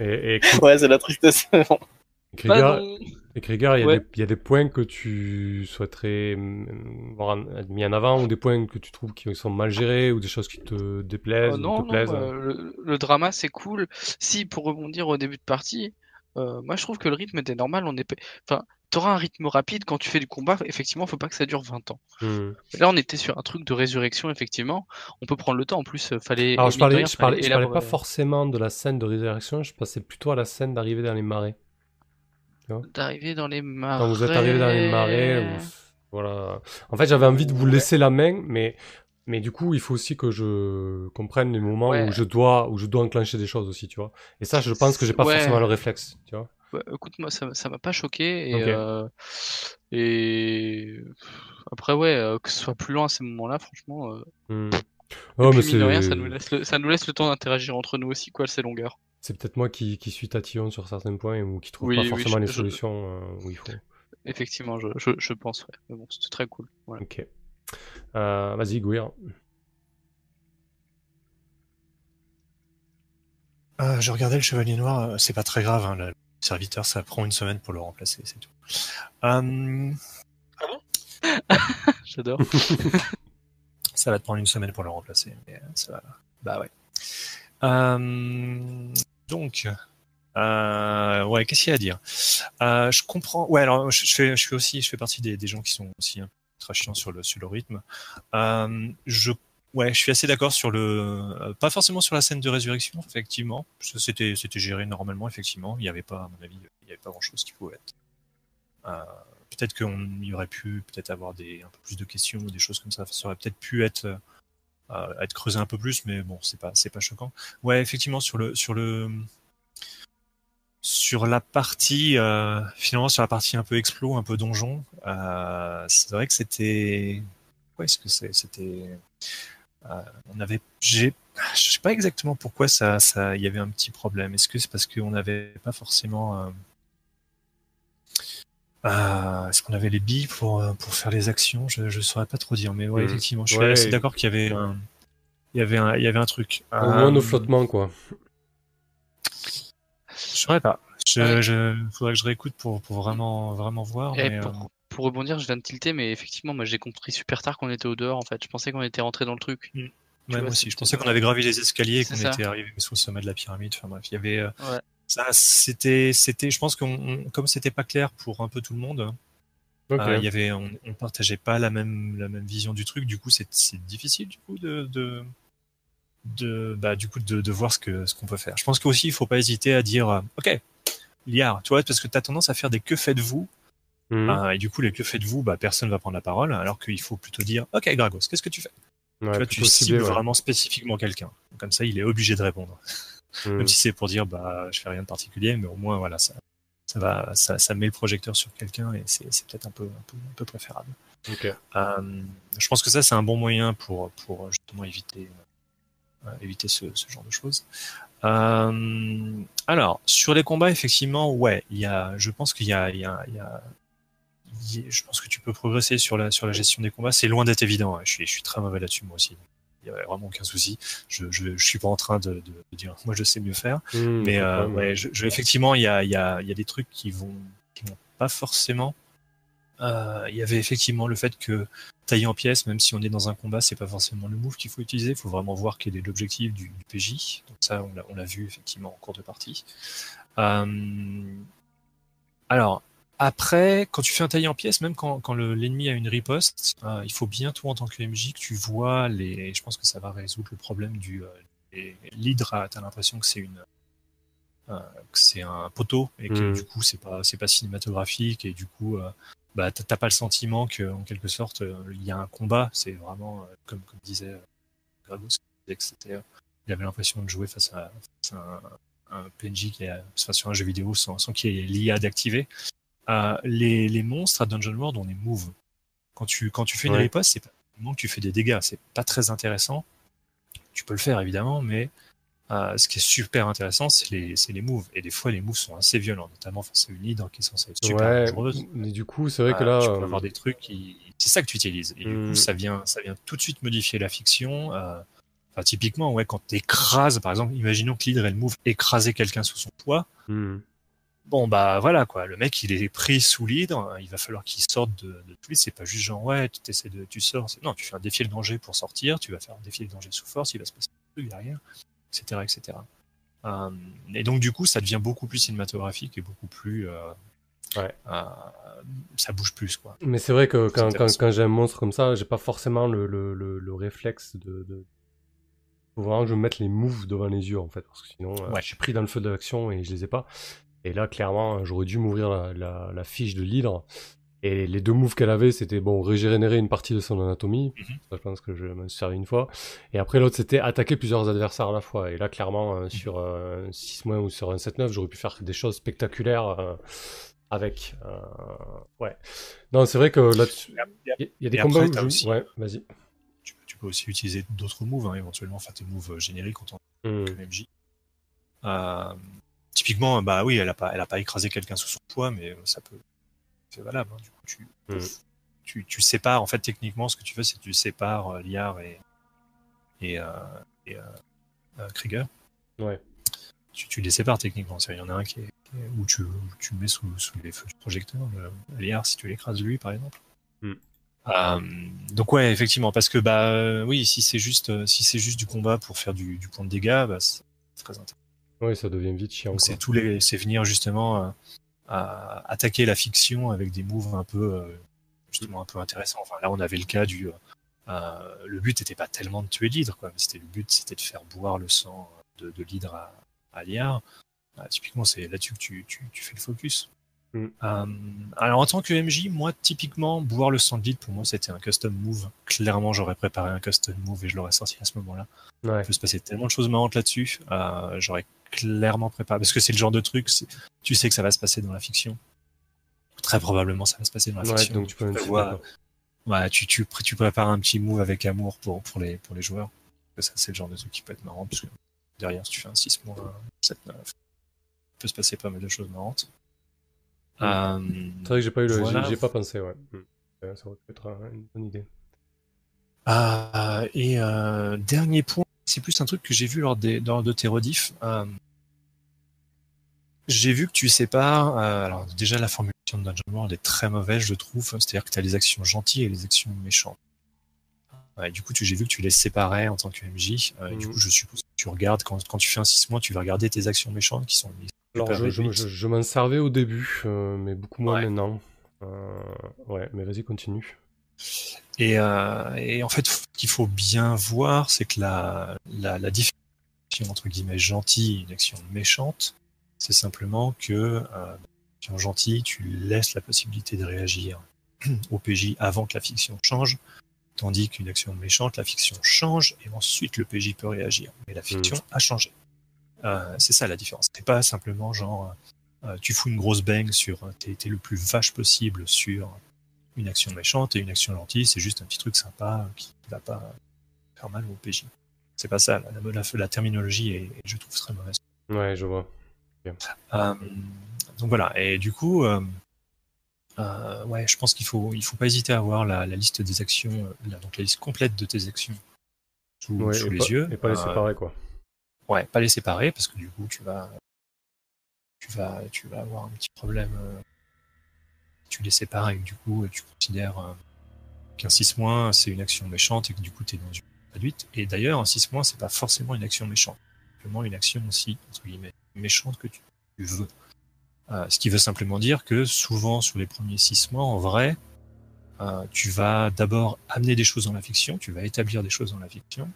Et, et, Ouais c'est la tristesse. Bah non. Et Krieger, il y, a Ouais. des- il y a des points que tu souhaiterais mm, voir mis en avant ou des points que tu trouves qui sont mal gérés ou des choses qui te déplaisent Euh, ou non, te non, plaisent? euh, le, le drama c'est cool. Si pour rebondir au début de partie, euh, moi je trouve que le rythme était normal. On est, enfin, t'auras un rythme rapide quand tu fais du combat. Effectivement, faut pas que ça dure 20 ans. Hmm. Là, on était sur un truc de résurrection. Effectivement, on peut prendre le temps. En plus, euh, fallait. Alors je parlais, rien, je parlais, fallait je parlais pas forcément de la scène de résurrection, je passais plutôt à la scène d'arrivée dans les marais. D'arriver dans les marais. Quand vous êtes arrivé dans les marais, voilà. En fait, j'avais envie de vous laisser la main, mais mais du coup, il faut aussi que je comprenne les moments Ouais. où je dois où je dois enclencher des choses aussi, tu vois. Et ça, je pense que j'ai pas Ouais. forcément le réflexe, tu vois. Ouais, écoute, moi, ça ça m'a pas choqué. Et, euh, et après, ouais, euh, que ce soit plus lent à ces moments-là, franchement. euh, Hmm. Oh, mais puis, mine de rien, c'est ça nous laisse le, ça nous laisse le temps d'interagir entre nous aussi, quoi, ces longueurs. C'est peut-être moi qui, qui suis tatillon sur certains points ou qui trouve Oui, pas oui, forcément je- les je- solutions euh, où il faut. Effectivement, je, je, je pense, ouais. Mais bon, c'était très cool. Voilà. Ok. Euh, Vas-y, Gouir. Euh, je regardais le Chevalier Noir, euh, c'est pas très grave, hein, le serviteur, ça prend une semaine pour le remplacer, c'est tout. Euh, J'adore. ça va te prendre une semaine pour le remplacer, mais ça va. Bah ouais. Euh, donc, euh, ouais, qu'est-ce qu'il y a à dire? Euh, Je comprends. Ouais, alors je, fais, je fais aussi, je fais partie des, gens qui sont aussi un peu très chiants sur le sur le rythme. Euh, je Ouais, je suis assez d'accord sur le, pas forcément sur la scène de résurrection, effectivement. C'était, c'était géré normalement, effectivement. Il n'y avait pas, à mon avis, il n'y avait pas grand chose qui pouvait être. Peut-être qu'on y aurait pu, peut-être avoir des, un peu plus de questions ou des choses comme ça. Ça aurait peut-être pu être, euh, être creusé un peu plus, mais bon, c'est pas, c'est pas choquant. Ouais, effectivement, sur le, sur le, sur la partie, euh, finalement, sur la partie un peu explo, un peu donjon, euh, c'est vrai que c'était, ouais, est-ce que c'était, euh, on avait, j'ai, je sais pas exactement pourquoi ça, ça, il y avait un petit problème. Est-ce que c'est parce qu'on n'avait pas forcément, euh, euh, est-ce qu'on avait les billes pour euh, pour faire les actions? Je je saurais pas trop dire, mais ouais, Mhm. effectivement, je suis Ouais. assez d'accord qu'il y avait un, il y avait un, il y avait un truc. Au moins nos Euh, flottements, quoi. Je saurais pas. Je, Ouais. je, faudrait que je réécoute pour, pour vraiment, vraiment voir. Et mais, pour, euh, pour rebondir, je viens de tilter, mais effectivement, moi j'ai compris super tard qu'on était au dehors en fait. Je pensais qu'on était rentré dans le truc. ouais, vois, moi aussi. Je pensais qu'on avait gravi les escaliers et qu'on était arrivé sur le sommet de la pyramide. Enfin bref, il y avait. euh, Ouais. Ça, c'était, c'était. Je pense qu'on, on- comme c'était pas clair pour un peu tout le monde, euh, il y avait, on, on partageait pas la même, la même vision du truc. Du coup, c'est, c'est difficile du coup de, de, de, bah, du coup, de, de voir ce que, ce qu'on peut faire. Je pense qu'aussi, il faut pas hésiter à dire, euh, ok, Liard, tu vois, parce que tu as tendance à faire des que faites-vous Mhm. Ah, et du coup, les que faites-vous, bah, personne va prendre la parole, alors qu'il faut plutôt dire, ok, Gragos, qu'est-ce que tu fais? Ouais, Tu vois, tu cibles ouais. vraiment spécifiquement quelqu'un. Comme ça, il est obligé de répondre. Mhm. Même si c'est pour dire, bah, je fais rien de particulier, mais au moins, voilà, ça, ça va, ça, ça met le projecteur sur quelqu'un et c'est, peut-être un peu, un peu, un peu préférable. Ok. Euh, je pense que ça, c'est un bon moyen pour, pour justement éviter, euh, éviter ce, ce genre de choses. Euh, alors, sur les combats, effectivement, ouais, il y a, je pense qu'il y a, il y a, il y a, il y a- je pense que tu peux progresser sur la, sur la gestion des combats. C'est loin d'être évident. hein. Je suis, je suis très mauvais là-dessus, moi aussi. Il y a vraiment aucun souci. Je, je suis pas en train de, de, de dire, moi, je sais mieux faire. Mhm, Mais euh, ouais, je, je- effectivement, il y a, y, a, il y a des trucs qui vont, qui vont pas forcément. Euh, Il y avait effectivement le fait que tailler en pièces, même si on est dans un combat, c'est pas forcément le move qu'il faut utiliser. Il faut vraiment voir quel est l'objectif du, du PJ. Donc ça, on l'a- on l'a vu effectivement en cours de partie. Euh, alors. Après, quand tu fais un tailler en pièces, même quand, quand le- l'ennemi a une riposte, euh, il faut bien, toi, en tant que MJ, que tu vois les. Je pense que ça va résoudre le problème du. Euh, L'hydre, t'as l'impression que c'est une euh, que c'est un poteau et que Mhm. du coup c'est pas c'est pas cinématographique et du coup euh, bah t'as pas le sentiment que en quelque sorte il y a un combat c'est vraiment comme comme disait Gragos il c'était avait l'impression de jouer face à, face à un, un PNJ qui est enfin, sur un jeu vidéo sans, sans qu'il y ait l'IA d'activer euh, les, les monstres à Dungeon World on les move quand tu quand tu fais une Ouais. riposte c'est pas que tu fais des dégâts c'est pas très intéressant tu peux le faire évidemment mais euh, ce qui est super intéressant, c'est les, c'est les moves. Et des fois, les moves sont assez violents, notamment face à une leader qui est censée être super ouais, dangereuse. mais du coup, c'est vrai que Euh, là. tu peux euh, avoir des trucs qui. C'est ça que tu utilises. Et du Hmm. coup, ça vient, ça vient tout de suite modifier la fiction. Euh, Enfin, typiquement, ouais, quand t'écrases, par exemple, imaginons que l'hydre, elle move écraser quelqu'un sous son poids. hmm. Bon, bah voilà, quoi. Le mec, il est pris sous l'hydre. Il va falloir qu'il sorte de, de tout. C'est pas juste genre, ouais, tu essaies de, tu sors. C'est- Non, tu fais un défi de danger pour sortir. Tu vas faire un défi de danger sous force. Il va se passer un truc derrière, etc., etc. Euh, et donc, du coup, ça devient beaucoup plus cinématographique et beaucoup plus. euh, Ouais. euh, ça bouge plus, quoi. Mais c'est vrai que quand, quand, intéressant. quand j'ai un monstre comme ça, j'ai pas forcément le, le, le, le réflexe de, de. Faut vraiment que je mette les moves devant les yeux en fait, parce que sinon euh, Ouais. je suis pris dans le feu de l'action et je les ai pas. Et là, clairement, j'aurais dû m'ouvrir la, la, la fiche de l'hydre. Et les deux moves qu'elle avait, c'était bon, régénérer une partie de son anatomie. Mhm. Ça, je pense que je m'en suis servi une fois. Et après, l'autre, c'était attaquer plusieurs adversaires à la fois. Et là, clairement, Mhm. euh, sur euh, un 6 ou sur un 7-9, j'aurais pu faire des choses spectaculaires euh, avec. euh, ouais. Non, c'est vrai que là-dessus. Il y, a- il y a des combats après, où aussi- Ouais, vas-y. Tu, tu peux aussi utiliser d'autres moves, hein, éventuellement, enfin tes moves génériques en tant Hmm. que MJ. Euh, typiquement, bah oui, elle a pas, elle a pas écrasé quelqu'un sous son poids, mais ça peut, c'est valable. hein. Du coup, tu, Mm. tu, tu sépares, en fait, techniquement, ce que tu fais, c'est que tu sépares euh, Liar et, et, euh, et euh, euh, Krieger. Ouais. Tu, tu les sépares techniquement. Il y en a un qui est, qui est- où tu, où tu le mets sous, sous les feux du projecteur. Le, Liar, si tu l'écrases lui, par exemple. Mm. Euh, donc ouais, effectivement, parce que bah euh, oui, si c'est juste, euh, si c'est juste du combat pour faire du, du point de dégâts, bah, c'est très intéressant. Oui, ça devient vite chiant. C'est tous les, c'est venir justement euh, à attaquer la fiction avec des moves un peu, euh, justement un peu intéressants. Enfin là, on avait le cas du, euh, le but n'était pas tellement de tuer l'hydre, quoi. C'était le but, c'était de faire boire le sang de, de l'hydre à, à Liard. Typiquement, c'est là-dessus que tu, tu, tu fais le focus. Mm. Alors en tant que MJ, moi typiquement, boire le sang de l'hydre, pour moi c'était un custom move. Clairement, j'aurais préparé un custom move et je l'aurais sorti à ce moment-là. Ouais. Il peut se passer tellement de choses marrantes là-dessus. J'aurais clairement préparé. Parce que c'est le genre de truc, tu sais que ça va se passer dans la fiction. Très probablement, ça va se passer dans la Ouais, fiction. donc tu peux même prévois- Ouais, tu, tu, pré- tu prépares un petit move avec amour pour, pour, les, pour les joueurs. Ça, c'est le genre de truc qui peut être marrant. Parce que derrière, si tu fais un 6 mois, 7, 9, il peut se passer pas mal de choses marrantes. Euh, C'est vrai que j'ai pas eu le, Voilà. j'ai- pas pensé, ouais. Hmm. Ouais, Ça aurait pu être un- une bonne idée. Euh, et euh, dernier point c'est plus un truc que j'ai vu lors, des, lors de tes rediffs. Euh, j'ai vu que tu sépares. Euh, alors déjà la formulation de Dungeon World est très mauvaise, je trouve. C'est-à-dire que tu as les actions gentilles et les actions méchantes. Ouais, du coup, j'ai vu que tu les séparais en tant que MJ. Euh, Du Mhm. coup, je suppose que tu regardes quand, quand tu fais un 6 mois, tu vas regarder tes actions méchantes qui sont mises Alors, je, je- je- je m'en servais au début, euh, mais beaucoup moins Ouais. maintenant. Ouais, mais vas-y, continue. Et, et en fait, qu'il faut bien voir, c'est que la, la, la différence entre guillemets gentille et une action méchante, c'est simplement que euh, action gentille, tu laisses la possibilité de réagir au PJ avant que la fiction change, tandis qu'une action méchante, la fiction change et ensuite le PJ peut réagir. Mais la fiction a changé. Euh, c'est ça la différence. C'est pas simplement genre euh, tu fous une grosse bang sur t'es t'es le plus vache possible sur une action méchante et une action gentille, c'est juste un petit truc sympa qui va pas faire mal au PJ. C'est pas ça. La, la- la terminologie est, je trouve, très mauvaise. Ouais, je vois. Euh, donc voilà. Et du coup, euh, euh, ouais, je pense qu'il faut, il faut pas hésiter à avoir la, la liste des actions, euh, la, donc la liste complète de tes actions sous, Ouais, sous les pas, yeux. Et pas les Euh, séparer, quoi. Ouais, pas les séparer parce que du coup, tu vas, tu vas, tu vas avoir un petit problème. Tu les sépares et du coup, tu considères euh, qu'un 6 moins c'est une action méchante et que du coup, tu es dans une réduite. Et d'ailleurs, un 6 moins c'est pas forcément une action méchante, simplement une action aussi entre guillemets méchante que tu, veux. Euh, ce qui veut simplement dire que souvent sur les premiers 6 mois, en vrai, euh, tu vas d'abord amener des choses dans la fiction, tu vas établir des choses dans la fiction,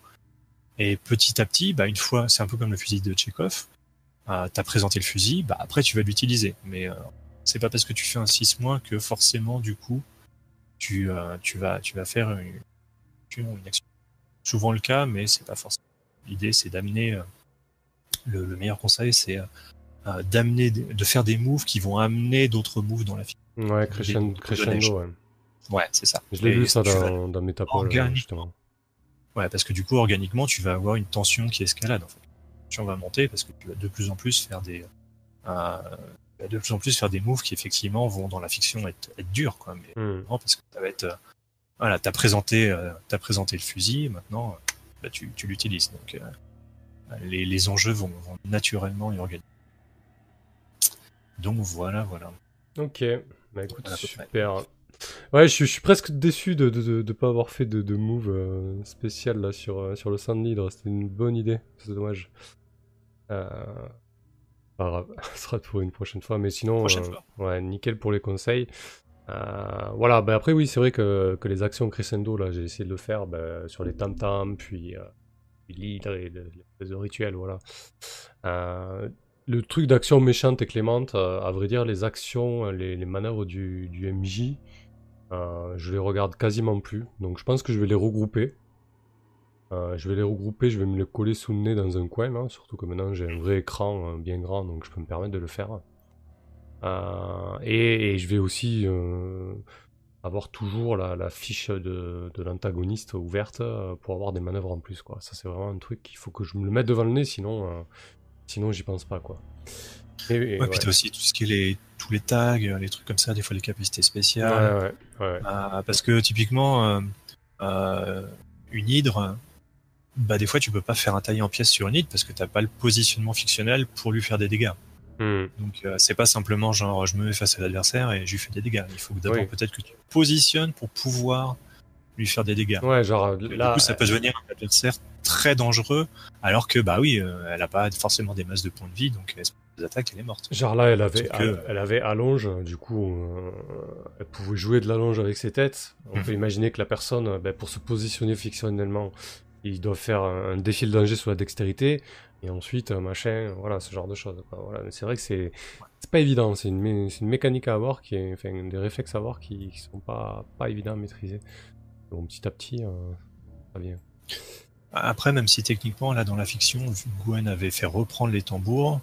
et petit à petit, bah, une fois, c'est un peu comme le fusil de Tchekhov, euh, tu as présenté le fusil, bah, après tu vas l'utiliser. Mais c'est pas parce que tu fais un 6 mois que forcément, du coup, tu, euh, tu, vas, tu vas faire une, une action. Souvent le cas, mais c'est pas forcément. L'idée, c'est d'amener. euh, le, le meilleur conseil, c'est euh, d'amener, de faire des moves qui vont amener d'autres moves dans la fiction. Ouais, crescendo, crescendo ouais. Ouais, c'est ça. Je l'ai vu ça dans, dans Metapole, organiquement. justement. Ouais, parce que du coup, organiquement, tu vas avoir une tension qui escalade. En fait. La tension va monter parce que tu vas de plus en plus faire des, euh, de plus en plus faire des moves qui effectivement vont dans la fiction être, être durs, quoi. Mais Hmm. non, parce que ça va être, euh, voilà, t'as présenté, euh, t'as présenté le fusil, maintenant, euh, bah, tu, tu l'utilises. Donc, les, les enjeux vont, vont naturellement y organiser. Donc voilà, voilà. Ok, bah écoute, Voilà, super. Ouais, je suis, je suis presque déçu de ne de, de, de pas avoir fait de, de move euh, spécial là sur, sur le Sand Leader. C'était une bonne idée, c'est dommage. Euh... Pas grave, ce sera pour une prochaine fois. Mais sinon, Prochaine euh, fois. ouais, nickel pour les conseils. Euh, voilà, bah après, oui, c'est vrai que, que les actions crescendo, là, j'ai essayé de le faire bah, sur les tam-tams, puis, euh, puis l'hydre et le, le, rituel, voilà. Euh, le truc d'action méchante et clémente, à vrai dire, les actions, les, les manœuvres du, du MJ, je les regarde quasiment plus. Donc je pense que je vais les regrouper. Euh, je vais les regrouper, je vais me les coller sous le nez dans un coin, là, surtout que maintenant j'ai un vrai écran euh, bien grand, donc je peux me permettre de le faire. Euh, et, et je vais aussi euh, avoir toujours la, la fiche de, de l'antagoniste ouverte pour avoir des manœuvres en plus. Quoi. Ça c'est vraiment un truc qu'il faut que je me le mette devant le nez, sinon, sinon j'y pense pas. Quoi. Et, et, ouais, ouais. puis t'as aussi tout ce qui est les, tous les tags, les trucs comme ça, des fois les capacités spéciales. Ouais, parce que typiquement, une hydre, bah des fois tu peux pas faire un taillé en pièces sur une hydre parce que t'as pas le positionnement fictionnel pour lui faire des dégâts. Mm. Donc euh, c'est pas simplement genre je me mets face à l'adversaire et je lui fais des dégâts. Il faut que d'abord oui. peut-être que tu positionnes pour pouvoir lui faire des dégâts. Ouais, genre et là, du coup ça peut devenir un adversaire très dangereux alors que bah oui, euh, elle a pas forcément des masses de points de vie donc elle des attaques elle est morte. Genre là elle avait que... elle avait allonge du coup euh, elle pouvait jouer de l'allonge avec ses têtes. On mmh. peut imaginer que la personne bah, pour se positionner fictionnellement il doit faire un défi de danger sur la dextérité et ensuite machin voilà ce genre de choses voilà. c'est vrai que c'est c'est pas évident c'est une, une, mécanique à avoir qui est enfin des réflexes à avoir qui, qui sont pas pas évidents à maîtriser. Donc petit à petit euh, ça vient. Après même si techniquement là dans la fiction Gwen avait fait reprendre les tambours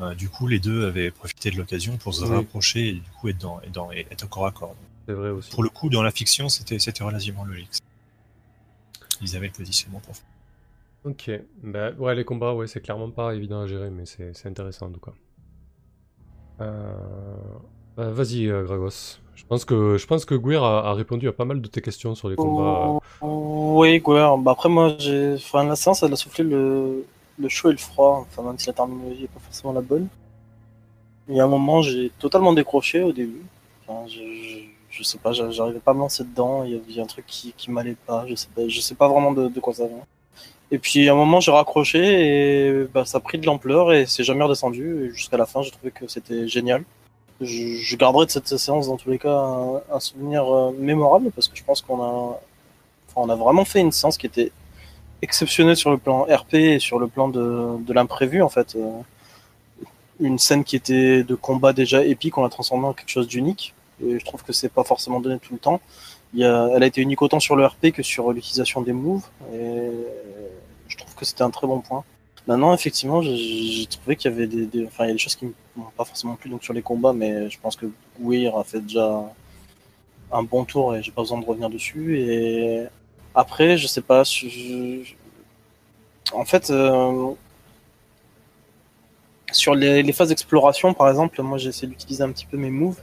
euh, du coup les deux avaient profité de l'occasion pour se oui. rapprocher et du coup être dans, être, dans, être corps à corps. C'est vrai aussi. Pour le coup dans la fiction c'était c'était relativement logique ils avaient le positionnement pour faire. Ok, bah ouais, les combats, ouais, c'est clairement pas évident à gérer, mais c'est intéressant en tout cas. Euh... Bah, Vas-y, euh, Gragos. Je pense que je pense que Guir a, a, répondu à pas mal de tes questions sur les combats. Oh, Oui, Gouer. Bah après, moi, j'ai. Enfin, la séance, elle a soufflé le, le chaud et le froid. Enfin, même si la terminologie n'est pas forcément la bonne. Il y a un moment, j'ai totalement décroché au début. Enfin, je, je, je sais pas, j'a- j'arrivais pas à me lancer dedans. Il y avait un truc qui, qui m'allait pas. Je sais pas, je sais pas vraiment de, quoi ça vient. Et puis, à un moment, j'ai raccroché et bah, ça a pris de l'ampleur et c'est jamais redescendu. Et jusqu'à la fin, j'ai trouvé que c'était génial. Je, garderai de cette séance, dans tous les cas, un, un souvenir euh, mémorable parce que je pense qu'on a, enfin, on a vraiment fait une séance qui était exceptionnelle sur le plan RP et sur le plan de, de l'imprévu, en fait. Euh, une scène qui était de combat déjà épique, on l'a transformée en quelque chose d'unique. Et je trouve que c'est pas forcément donné tout le temps. Elle a été unique autant sur le RP que sur l'utilisation des moves. Et je trouve que c'était un très bon point. Maintenant, effectivement, j'ai- trouvé qu'il y avait des, choses qui m'ont pas forcément plu donc sur les combats, mais je pense que Weir a fait déjà un bon tour et j'ai pas besoin de revenir dessus. Après, je sais pas, en fait, euh, sur les, les phases d'exploration, par exemple, moi j'ai essayé d'utiliser un petit peu mes moves,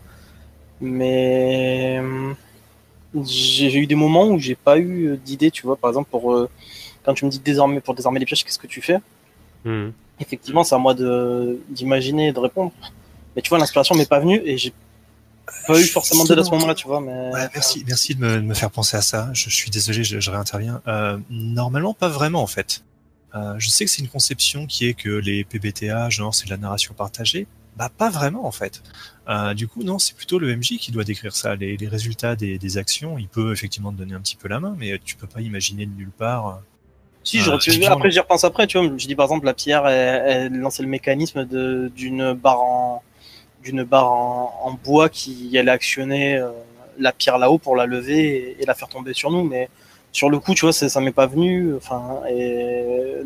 mais euh, j'ai eu des moments où j'ai pas eu d'idée, tu vois, par exemple pour euh, quand tu me dis désarmer pour désarmer les pièges, qu'est-ce que tu fais? Mhm. Effectivement, c'est à moi de d'imaginer et de répondre. Mais tu vois, l'inspiration m'est pas venue et j'ai pas eu forcément d'aide à ce moment-là, tu vois. Mais Ouais, merci, merci de me, de me faire penser à ça. Je, suis désolé, je, je réinterviens. Euh, normalement, pas vraiment en fait. Euh, je sais que c'est une conception qui est que les PBTA, genre c'est de la narration partagée. Bah pas vraiment en fait. Euh, du coup non, c'est plutôt le MJ qui doit décrire ça. Les, les résultats des, des actions, il peut effectivement te donner un petit peu la main, mais tu peux pas imaginer de nulle part. euh, Si, pu- effectivement. après j'y repense après, tu vois. Je dis par exemple la pierre, elle, elle lançait le mécanisme d'une barre en d'une barre en, en bois qui allait actionner euh, la pierre là-haut pour la lever et, et la faire tomber sur nous. Mais sur le coup, tu vois, ça, ça m'est pas venu. Enfin, et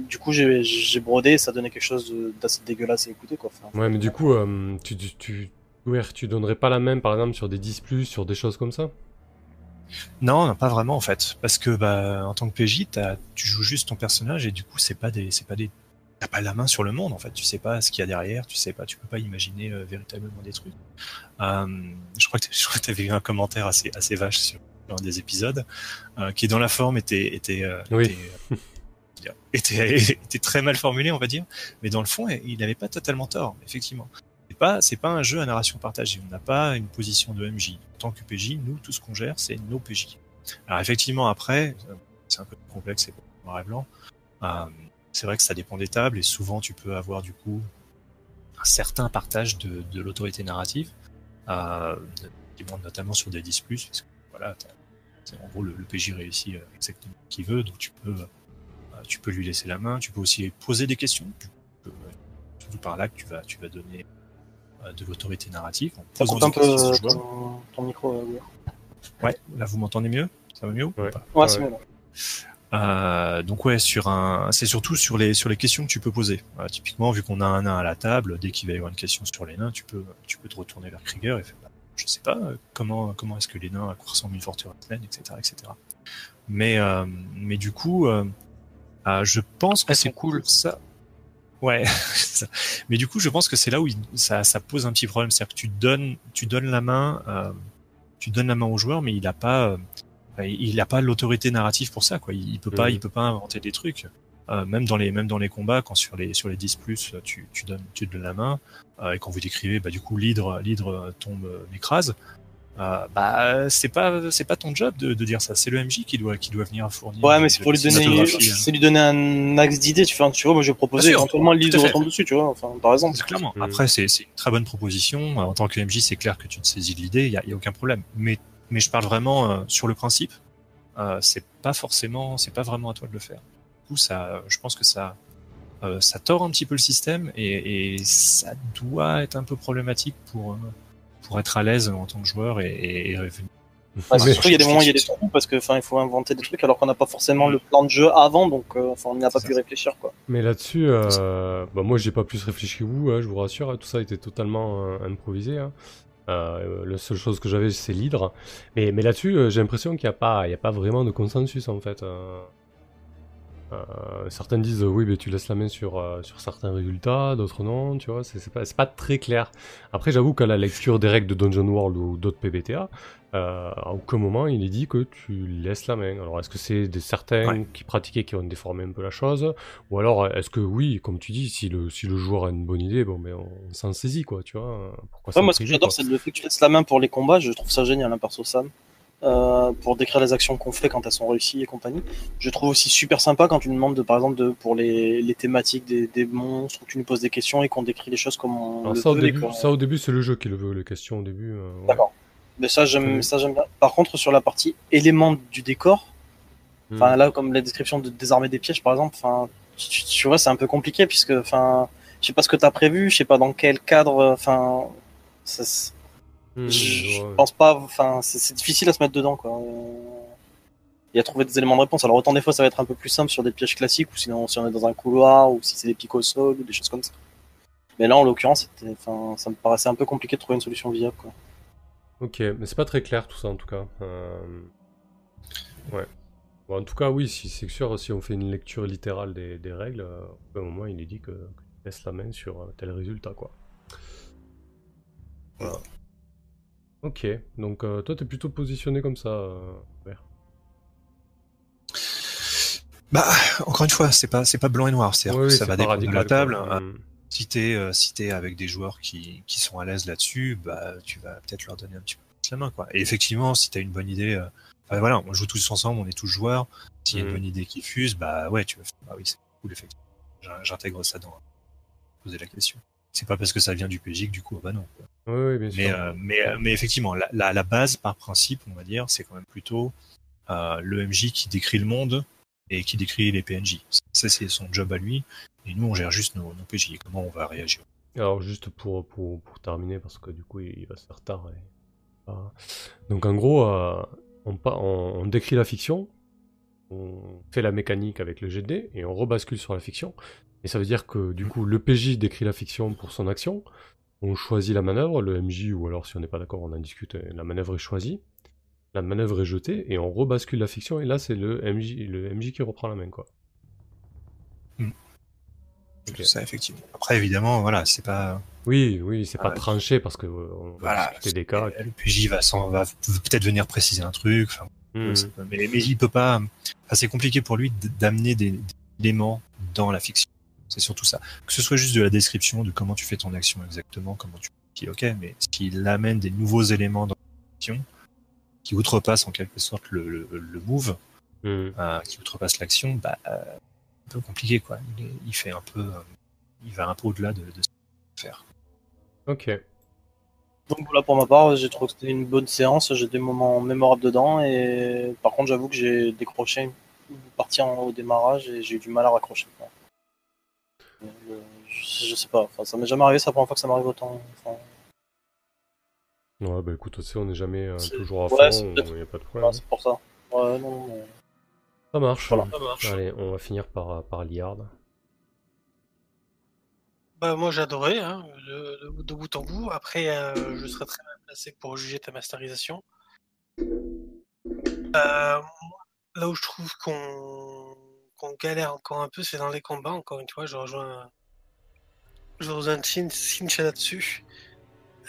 du coup, j'ai brodé, ça donnait quelque chose de- d'assez dégueulasse à écouter, quoi. Enfin, Ouais, mais du coup, euh, tu, tu, tu, ouais, tu donnerais pas la main, par exemple, sur des 10+, sur des choses comme ça? Non, non, pas vraiment en fait, parce que bah en tant que PJ, tu joues juste ton personnage et du coup c'est pas des, c'est pas des, t'as pas la main sur le monde en fait. Tu sais pas ce qu'il y a derrière, tu sais pas, tu peux pas imaginer euh, véritablement des trucs. Euh, je crois que que t'avais eu un commentaire assez assez vache sur un des épisodes euh, qui dans la forme était était Oui. était, dire, était, était très mal formulé on va dire, mais dans le fond il n'avait pas totalement tort effectivement. Pas c'est pas un jeu à narration partagée. On n'a pas une position de MJ. En tant que PJ, nous tout ce qu'on gère c'est nos PJ. Alors effectivement après euh, c'est un peu complexe c'est noir et blanc. Euh, c'est vrai que ça dépend des tables et souvent tu peux avoir du coup un certain partage de, l'autorité narrative, euh, notamment sur des 10+, parce que voilà, en gros le, PJ réussit exactement ce qu'il veut, donc tu peux, lui laisser la main, tu peux aussi poser des questions, tu peux, surtout par là que tu vas, tu vas donner de l'autorité narrative en ça un peu ton, ton micro. euh. Ouais, là vous m'entendez mieux? Ça va mieux ou Ouais. c'est mieux. Euh, donc ouais, sur un, c'est surtout sur les sur les questions que tu peux poser. Euh, typiquement, vu qu'on a un nain à la table, dès qu'il va y avoir une question sur les nains, tu peux tu peux te retourner vers Krieger et faire, bah, je sais pas euh, comment comment est-ce que les nains à quoi ressemble une forteresse naine, etc., etc. Mais euh, mais du coup, euh, euh, je pense que Elles c'est cool. ça. Ouais, mais du coup, je pense que c'est là où il- ça ça pose un petit problème, c'est-à-dire que tu donnes tu donnes la main euh, tu donnes la main au joueur, mais il a pas euh, il n'a pas l'autorité narrative pour ça quoi. Il, il peut pas Mhm. il peut pas inventer des trucs. Euh, même dans les même dans les combats quand sur les sur les 10 plus tu tu donnes tu donnes la main euh, et quand vous décrivez bah du coup l'hydre l'hydre tombe euh, m'écrase euh, bah c'est pas c'est pas ton job de, de dire ça c'est le MJ qui doit qui doit venir fournir Ouais, mais c'est pour lui donner, hein. c'est lui donner un axe d'idée. Tu fais, tu vois, moi je vais proposer Bien sûr, éventuellement le livre retombe dessus, tu vois. Enfin, par exemple. Clairement. Après, c'est c'est une très bonne proposition. En tant que MJ, c'est clair que tu te saisis de l'idée, il y a, y a aucun problème. Mais, mais je parle vraiment euh, sur le principe. Euh, c'est pas forcément, c'est pas vraiment à toi de le faire. Du coup, ça, je pense que ça, euh, ça tord un petit peu le système et, et ça doit être un peu problématique pour euh, pour être à l'aise en tant que joueur et, et, et revenir. Ouais, Mais- surtout, il y a des moments, il y a des trous parce que, enfin, il faut inventer des trucs alors qu'on n'a pas forcément le plan de jeu avant, donc, euh, enfin, on n'y a pas pu ça. réfléchir, quoi. Mais là-dessus, euh, bah moi j'ai pas plus réfléchi que vous, hein, je vous rassure, hein, tout ça était totalement euh, improvisé. Hein. Euh, la seule chose que j'avais c'est l'hydre. Mais, mais là-dessus, euh, j'ai l'impression qu'il n'y a, pas- il y a pas vraiment de consensus en fait. Euh. Euh, certains disent oui, mais tu laisses la main sur, euh, sur certains résultats, d'autres non, tu vois, c'est c'est pas, très clair. Après, j'avoue qu'à la lecture des règles de Dungeon World ou d'autres PBTA, euh, à aucun moment il est dit que tu laisses la main. Alors, est-ce que c'est des certains Ouais. qui pratiquaient qui ont déformé un peu la chose? Ou alors, est-ce que oui, comme tu dis, si le, si le joueur a une bonne idée, bon, mais on s'en saisit, quoi, tu vois Pourquoi Ouais, moi, ce que j'adore, c'est le fait que tu laisses la main pour les combats. Je trouve ça génial, hein, perso Sam. Euh, pour décrire les actions qu'on fait quand elles sont réussies et compagnie. Je trouve aussi super sympa quand tu nous demandes, de, par exemple, de, pour les, les thématiques des, des monstres, où tu nous poses des questions et qu'on décrit les choses comme on Alors le ça, au début, ça, au début, c'est le jeu qui le veut, les questions au début. euh, ouais. D'accord. Mais ça, j'aime, j'aime bien. Par contre, sur la partie éléments du décor, Enfin, Hmm. là, comme la description de désarmer des pièges, par exemple, enfin, tu, tu vois, c'est un peu compliqué puisque, enfin, je sais pas ce que t'as prévu, je sais pas dans quel cadre, enfin, ça, c'est- Hmm, je ouais. pense pas, enfin, c'est difficile à se mettre dedans, quoi. Et à trouver des éléments de réponse. Alors, autant des fois, ça va être un peu plus simple sur des pièges classiques ou sinon, si on est dans un couloir ou si c'est des pics au sol ou des choses comme ça. Mais là, en l'occurrence, ça me paraissait un peu compliqué de trouver une solution viable, quoi. Ok, mais c'est pas très clair tout ça en tout cas. Euh, Ouais. Bon, en tout cas, oui, si, c'est sûr, si on fait une lecture littérale des, des règles, euh, au moment il est dit que, que tu laisses la main sur euh, tel résultat, quoi. Voilà. Ok, donc euh, toi t'es plutôt positionné comme ça, euh, Vert. Bah, encore une fois, c'est pas, c'est pas blanc et noir. C'est-à-dire Oui, que oui, ça va dépendre de la table. Si t'es, euh, si t'es avec des joueurs qui, qui sont à l'aise là-dessus, bah, tu vas peut-être leur donner un petit peu plus la main, quoi. Et effectivement, si t'as une bonne idée, euh, enfin, voilà, on joue tous ensemble, on est tous joueurs. S'il y a une bonne idée qui fuse, bah, ouais, tu vas, bah oui, c'est cool, effectivement. J'in- J'intègre ça dans, poser la question. C'est pas parce que ça vient du PJ que du coup, ah bah non. quoi. Oui, oui, bien sûr. Mais, euh, mais, euh, mais effectivement, la, la, la base, par principe, on va dire, c'est quand même plutôt euh, le MJ qui décrit le monde et qui décrit les PNJ. Ça, c'est son job à lui. Et nous, on gère juste nos, nos PJ et comment on va réagir? Alors juste pour, pour, pour terminer, parce que du coup il va se faire tard. et-. Donc en gros, euh, on, on décrit la fiction, on fait la mécanique avec le GD, et on rebascule sur la fiction. Et ça veut dire que du coup le PJ décrit la fiction pour son action, on choisit la manœuvre, le MJ, ou alors si on n'est pas d'accord on en discute, et la manœuvre est choisie, la manœuvre est jetée, et on rebascule la fiction, et là c'est le MJ, le MJ qui reprend la main quoi. Tout ça, effectivement. Après, évidemment, voilà, c'est pas. Oui, oui, c'est pas Ah, tranché parce que euh, on va Voilà, discuter des cas. Le PJ va, s'en- va peut-être venir préciser un truc. enfin, Hmm. mais, mais il peut pas. c'est compliqué pour lui d'amener des, des éléments dans la fiction. C'est surtout ça. Que ce soit juste de la description de comment tu fais ton action exactement, comment tu. ok, mais s'il amène des nouveaux éléments dans la fiction qui outrepassent en quelque sorte le, le, le move, Hmm. euh, qui outrepasse l'action, bah, euh, un peu compliqué quoi. Il, est- il fait un peu. euh, il va un peu au-delà de, de ce qu'il peut faire. Ok. Donc voilà, pour ma part, j'ai trouvé que c'était une bonne séance, j'ai des moments mémorables dedans, et par contre, j'avoue que j'ai décroché une partie en- au démarrage et j'ai eu du mal à raccrocher. quoi. Euh, Je, je sais pas, enfin, ça m'est jamais arrivé, c'est la première fois que ça m'arrive autant. Enfin, Ouais, bah écoute, tu sais, on n'est jamais euh, toujours à ouais, fond, il n'y a pas de problème. c'est pour ça. Ouais, non, Ça marche. Voilà. Ça marche. Allez, on va finir par, par Liard. Bah, moi j'adorais, hein, de, de- de bout en bout. Après, euh, je serais très bien placé pour juger ta masterisation. Euh, là où je trouve qu'on qu'on galère encore un peu, c'est dans les combats. Encore une fois, je rejoins, je rejoins Cincha là-dessus.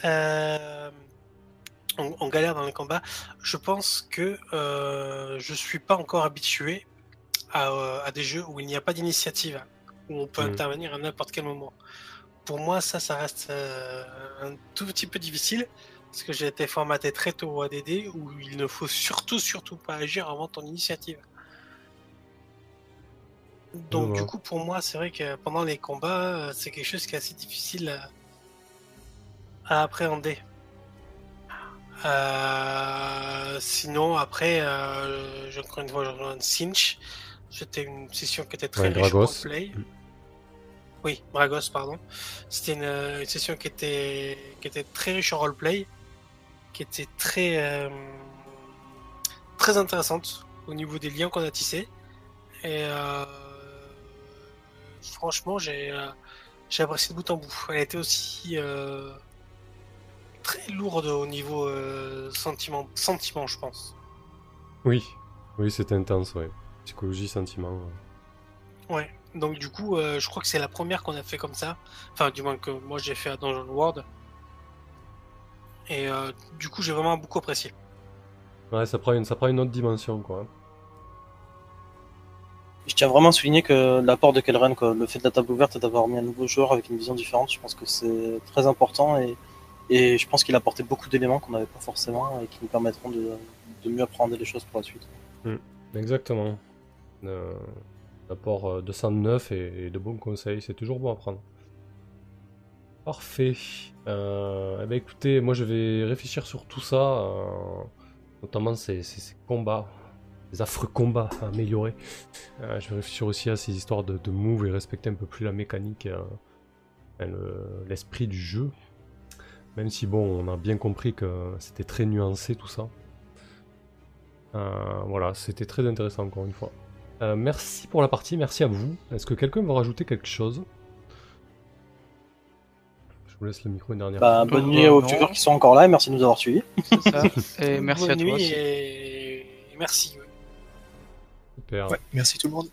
Euh, on, on galère dans les combats. Je pense que euh, je suis pas encore habitué à, euh, à des jeux où il n'y a pas d'initiative, où on peut Mm. intervenir à n'importe quel moment. Pour moi, ça, ça reste euh, un tout petit peu difficile parce que j'ai été formaté très tôt au ADD où il ne faut surtout, surtout pas agir avant ton initiative. Donc, du coup, pour moi, c'est vrai que pendant les combats, euh, c'est quelque chose qui est assez difficile à, à appréhender. Euh, sinon, après, euh, je, encore une fois, je rejoins Cinch. C'était une session qui était très Ouais, riche Dragos. en roleplay. Mm. Oui, Bragos, pardon. C'était une, une session qui était, qui était très riche en roleplay, qui était très, euh, très intéressante au niveau des liens qu'on a tissés. Et euh, franchement, j'ai euh, j'ai apprécié de bout en bout. Elle était aussi euh, très lourde au niveau euh, sentiment, sentiment, je pense. Oui, oui, c'est intense, ouais. Psychologie, sentiment. ouais. Ouais. Donc du coup, euh, je crois que c'est la première qu'on a fait comme ça. Enfin, du moins que moi j'ai fait à Dungeon World. Et du coup, j'ai vraiment beaucoup apprécié. Ouais, ça prend une, ça prend une autre dimension, quoi. Je tiens vraiment à souligner que l'apport de Kelren, le fait de la table ouverte et d'avoir mis un nouveau joueur avec une vision différente, je pense que c'est très important et, je pense qu'il a apporté beaucoup d'éléments qu'on n'avait pas forcément et qui nous permettront de, mieux apprendre les choses pour la suite. Exactement. Euh, L'apport euh, de sang neuf et, de bons conseils, c'est toujours bon à prendre. Parfait. Euh, eh ben écoutez, moi je vais réfléchir sur tout ça, notamment ces combats, ces affreux combats à améliorer. Euh, je vais réfléchir aussi à ces histoires de, de move et respecter un peu plus la mécanique, euh, et le- l'esprit du jeu. Même si bon, on a bien compris que c'était très nuancé tout ça. Euh, voilà, c'était très intéressant encore une fois. Euh, merci pour la partie, merci à vous. Est-ce que quelqu'un veut rajouter quelque chose? Je vous laisse le micro une dernière Bah, fois. bonne nuit aux viewers qui sont encore là et merci de nous avoir suivis. C'est ça. Et merci Bonne à toi nuit aussi. et... et merci. Super. Ouais, merci tout le monde.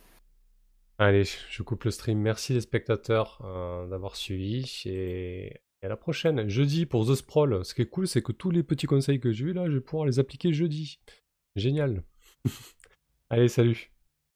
Allez, je coupe le stream. Merci les spectateurs euh, d'avoir suivi et et à la prochaine. Jeudi pour The Sprawl. Ce qui est cool, c'est que tous les petits conseils que j'ai eu là, je vais pouvoir les appliquer jeudi. Génial. Allez, salut.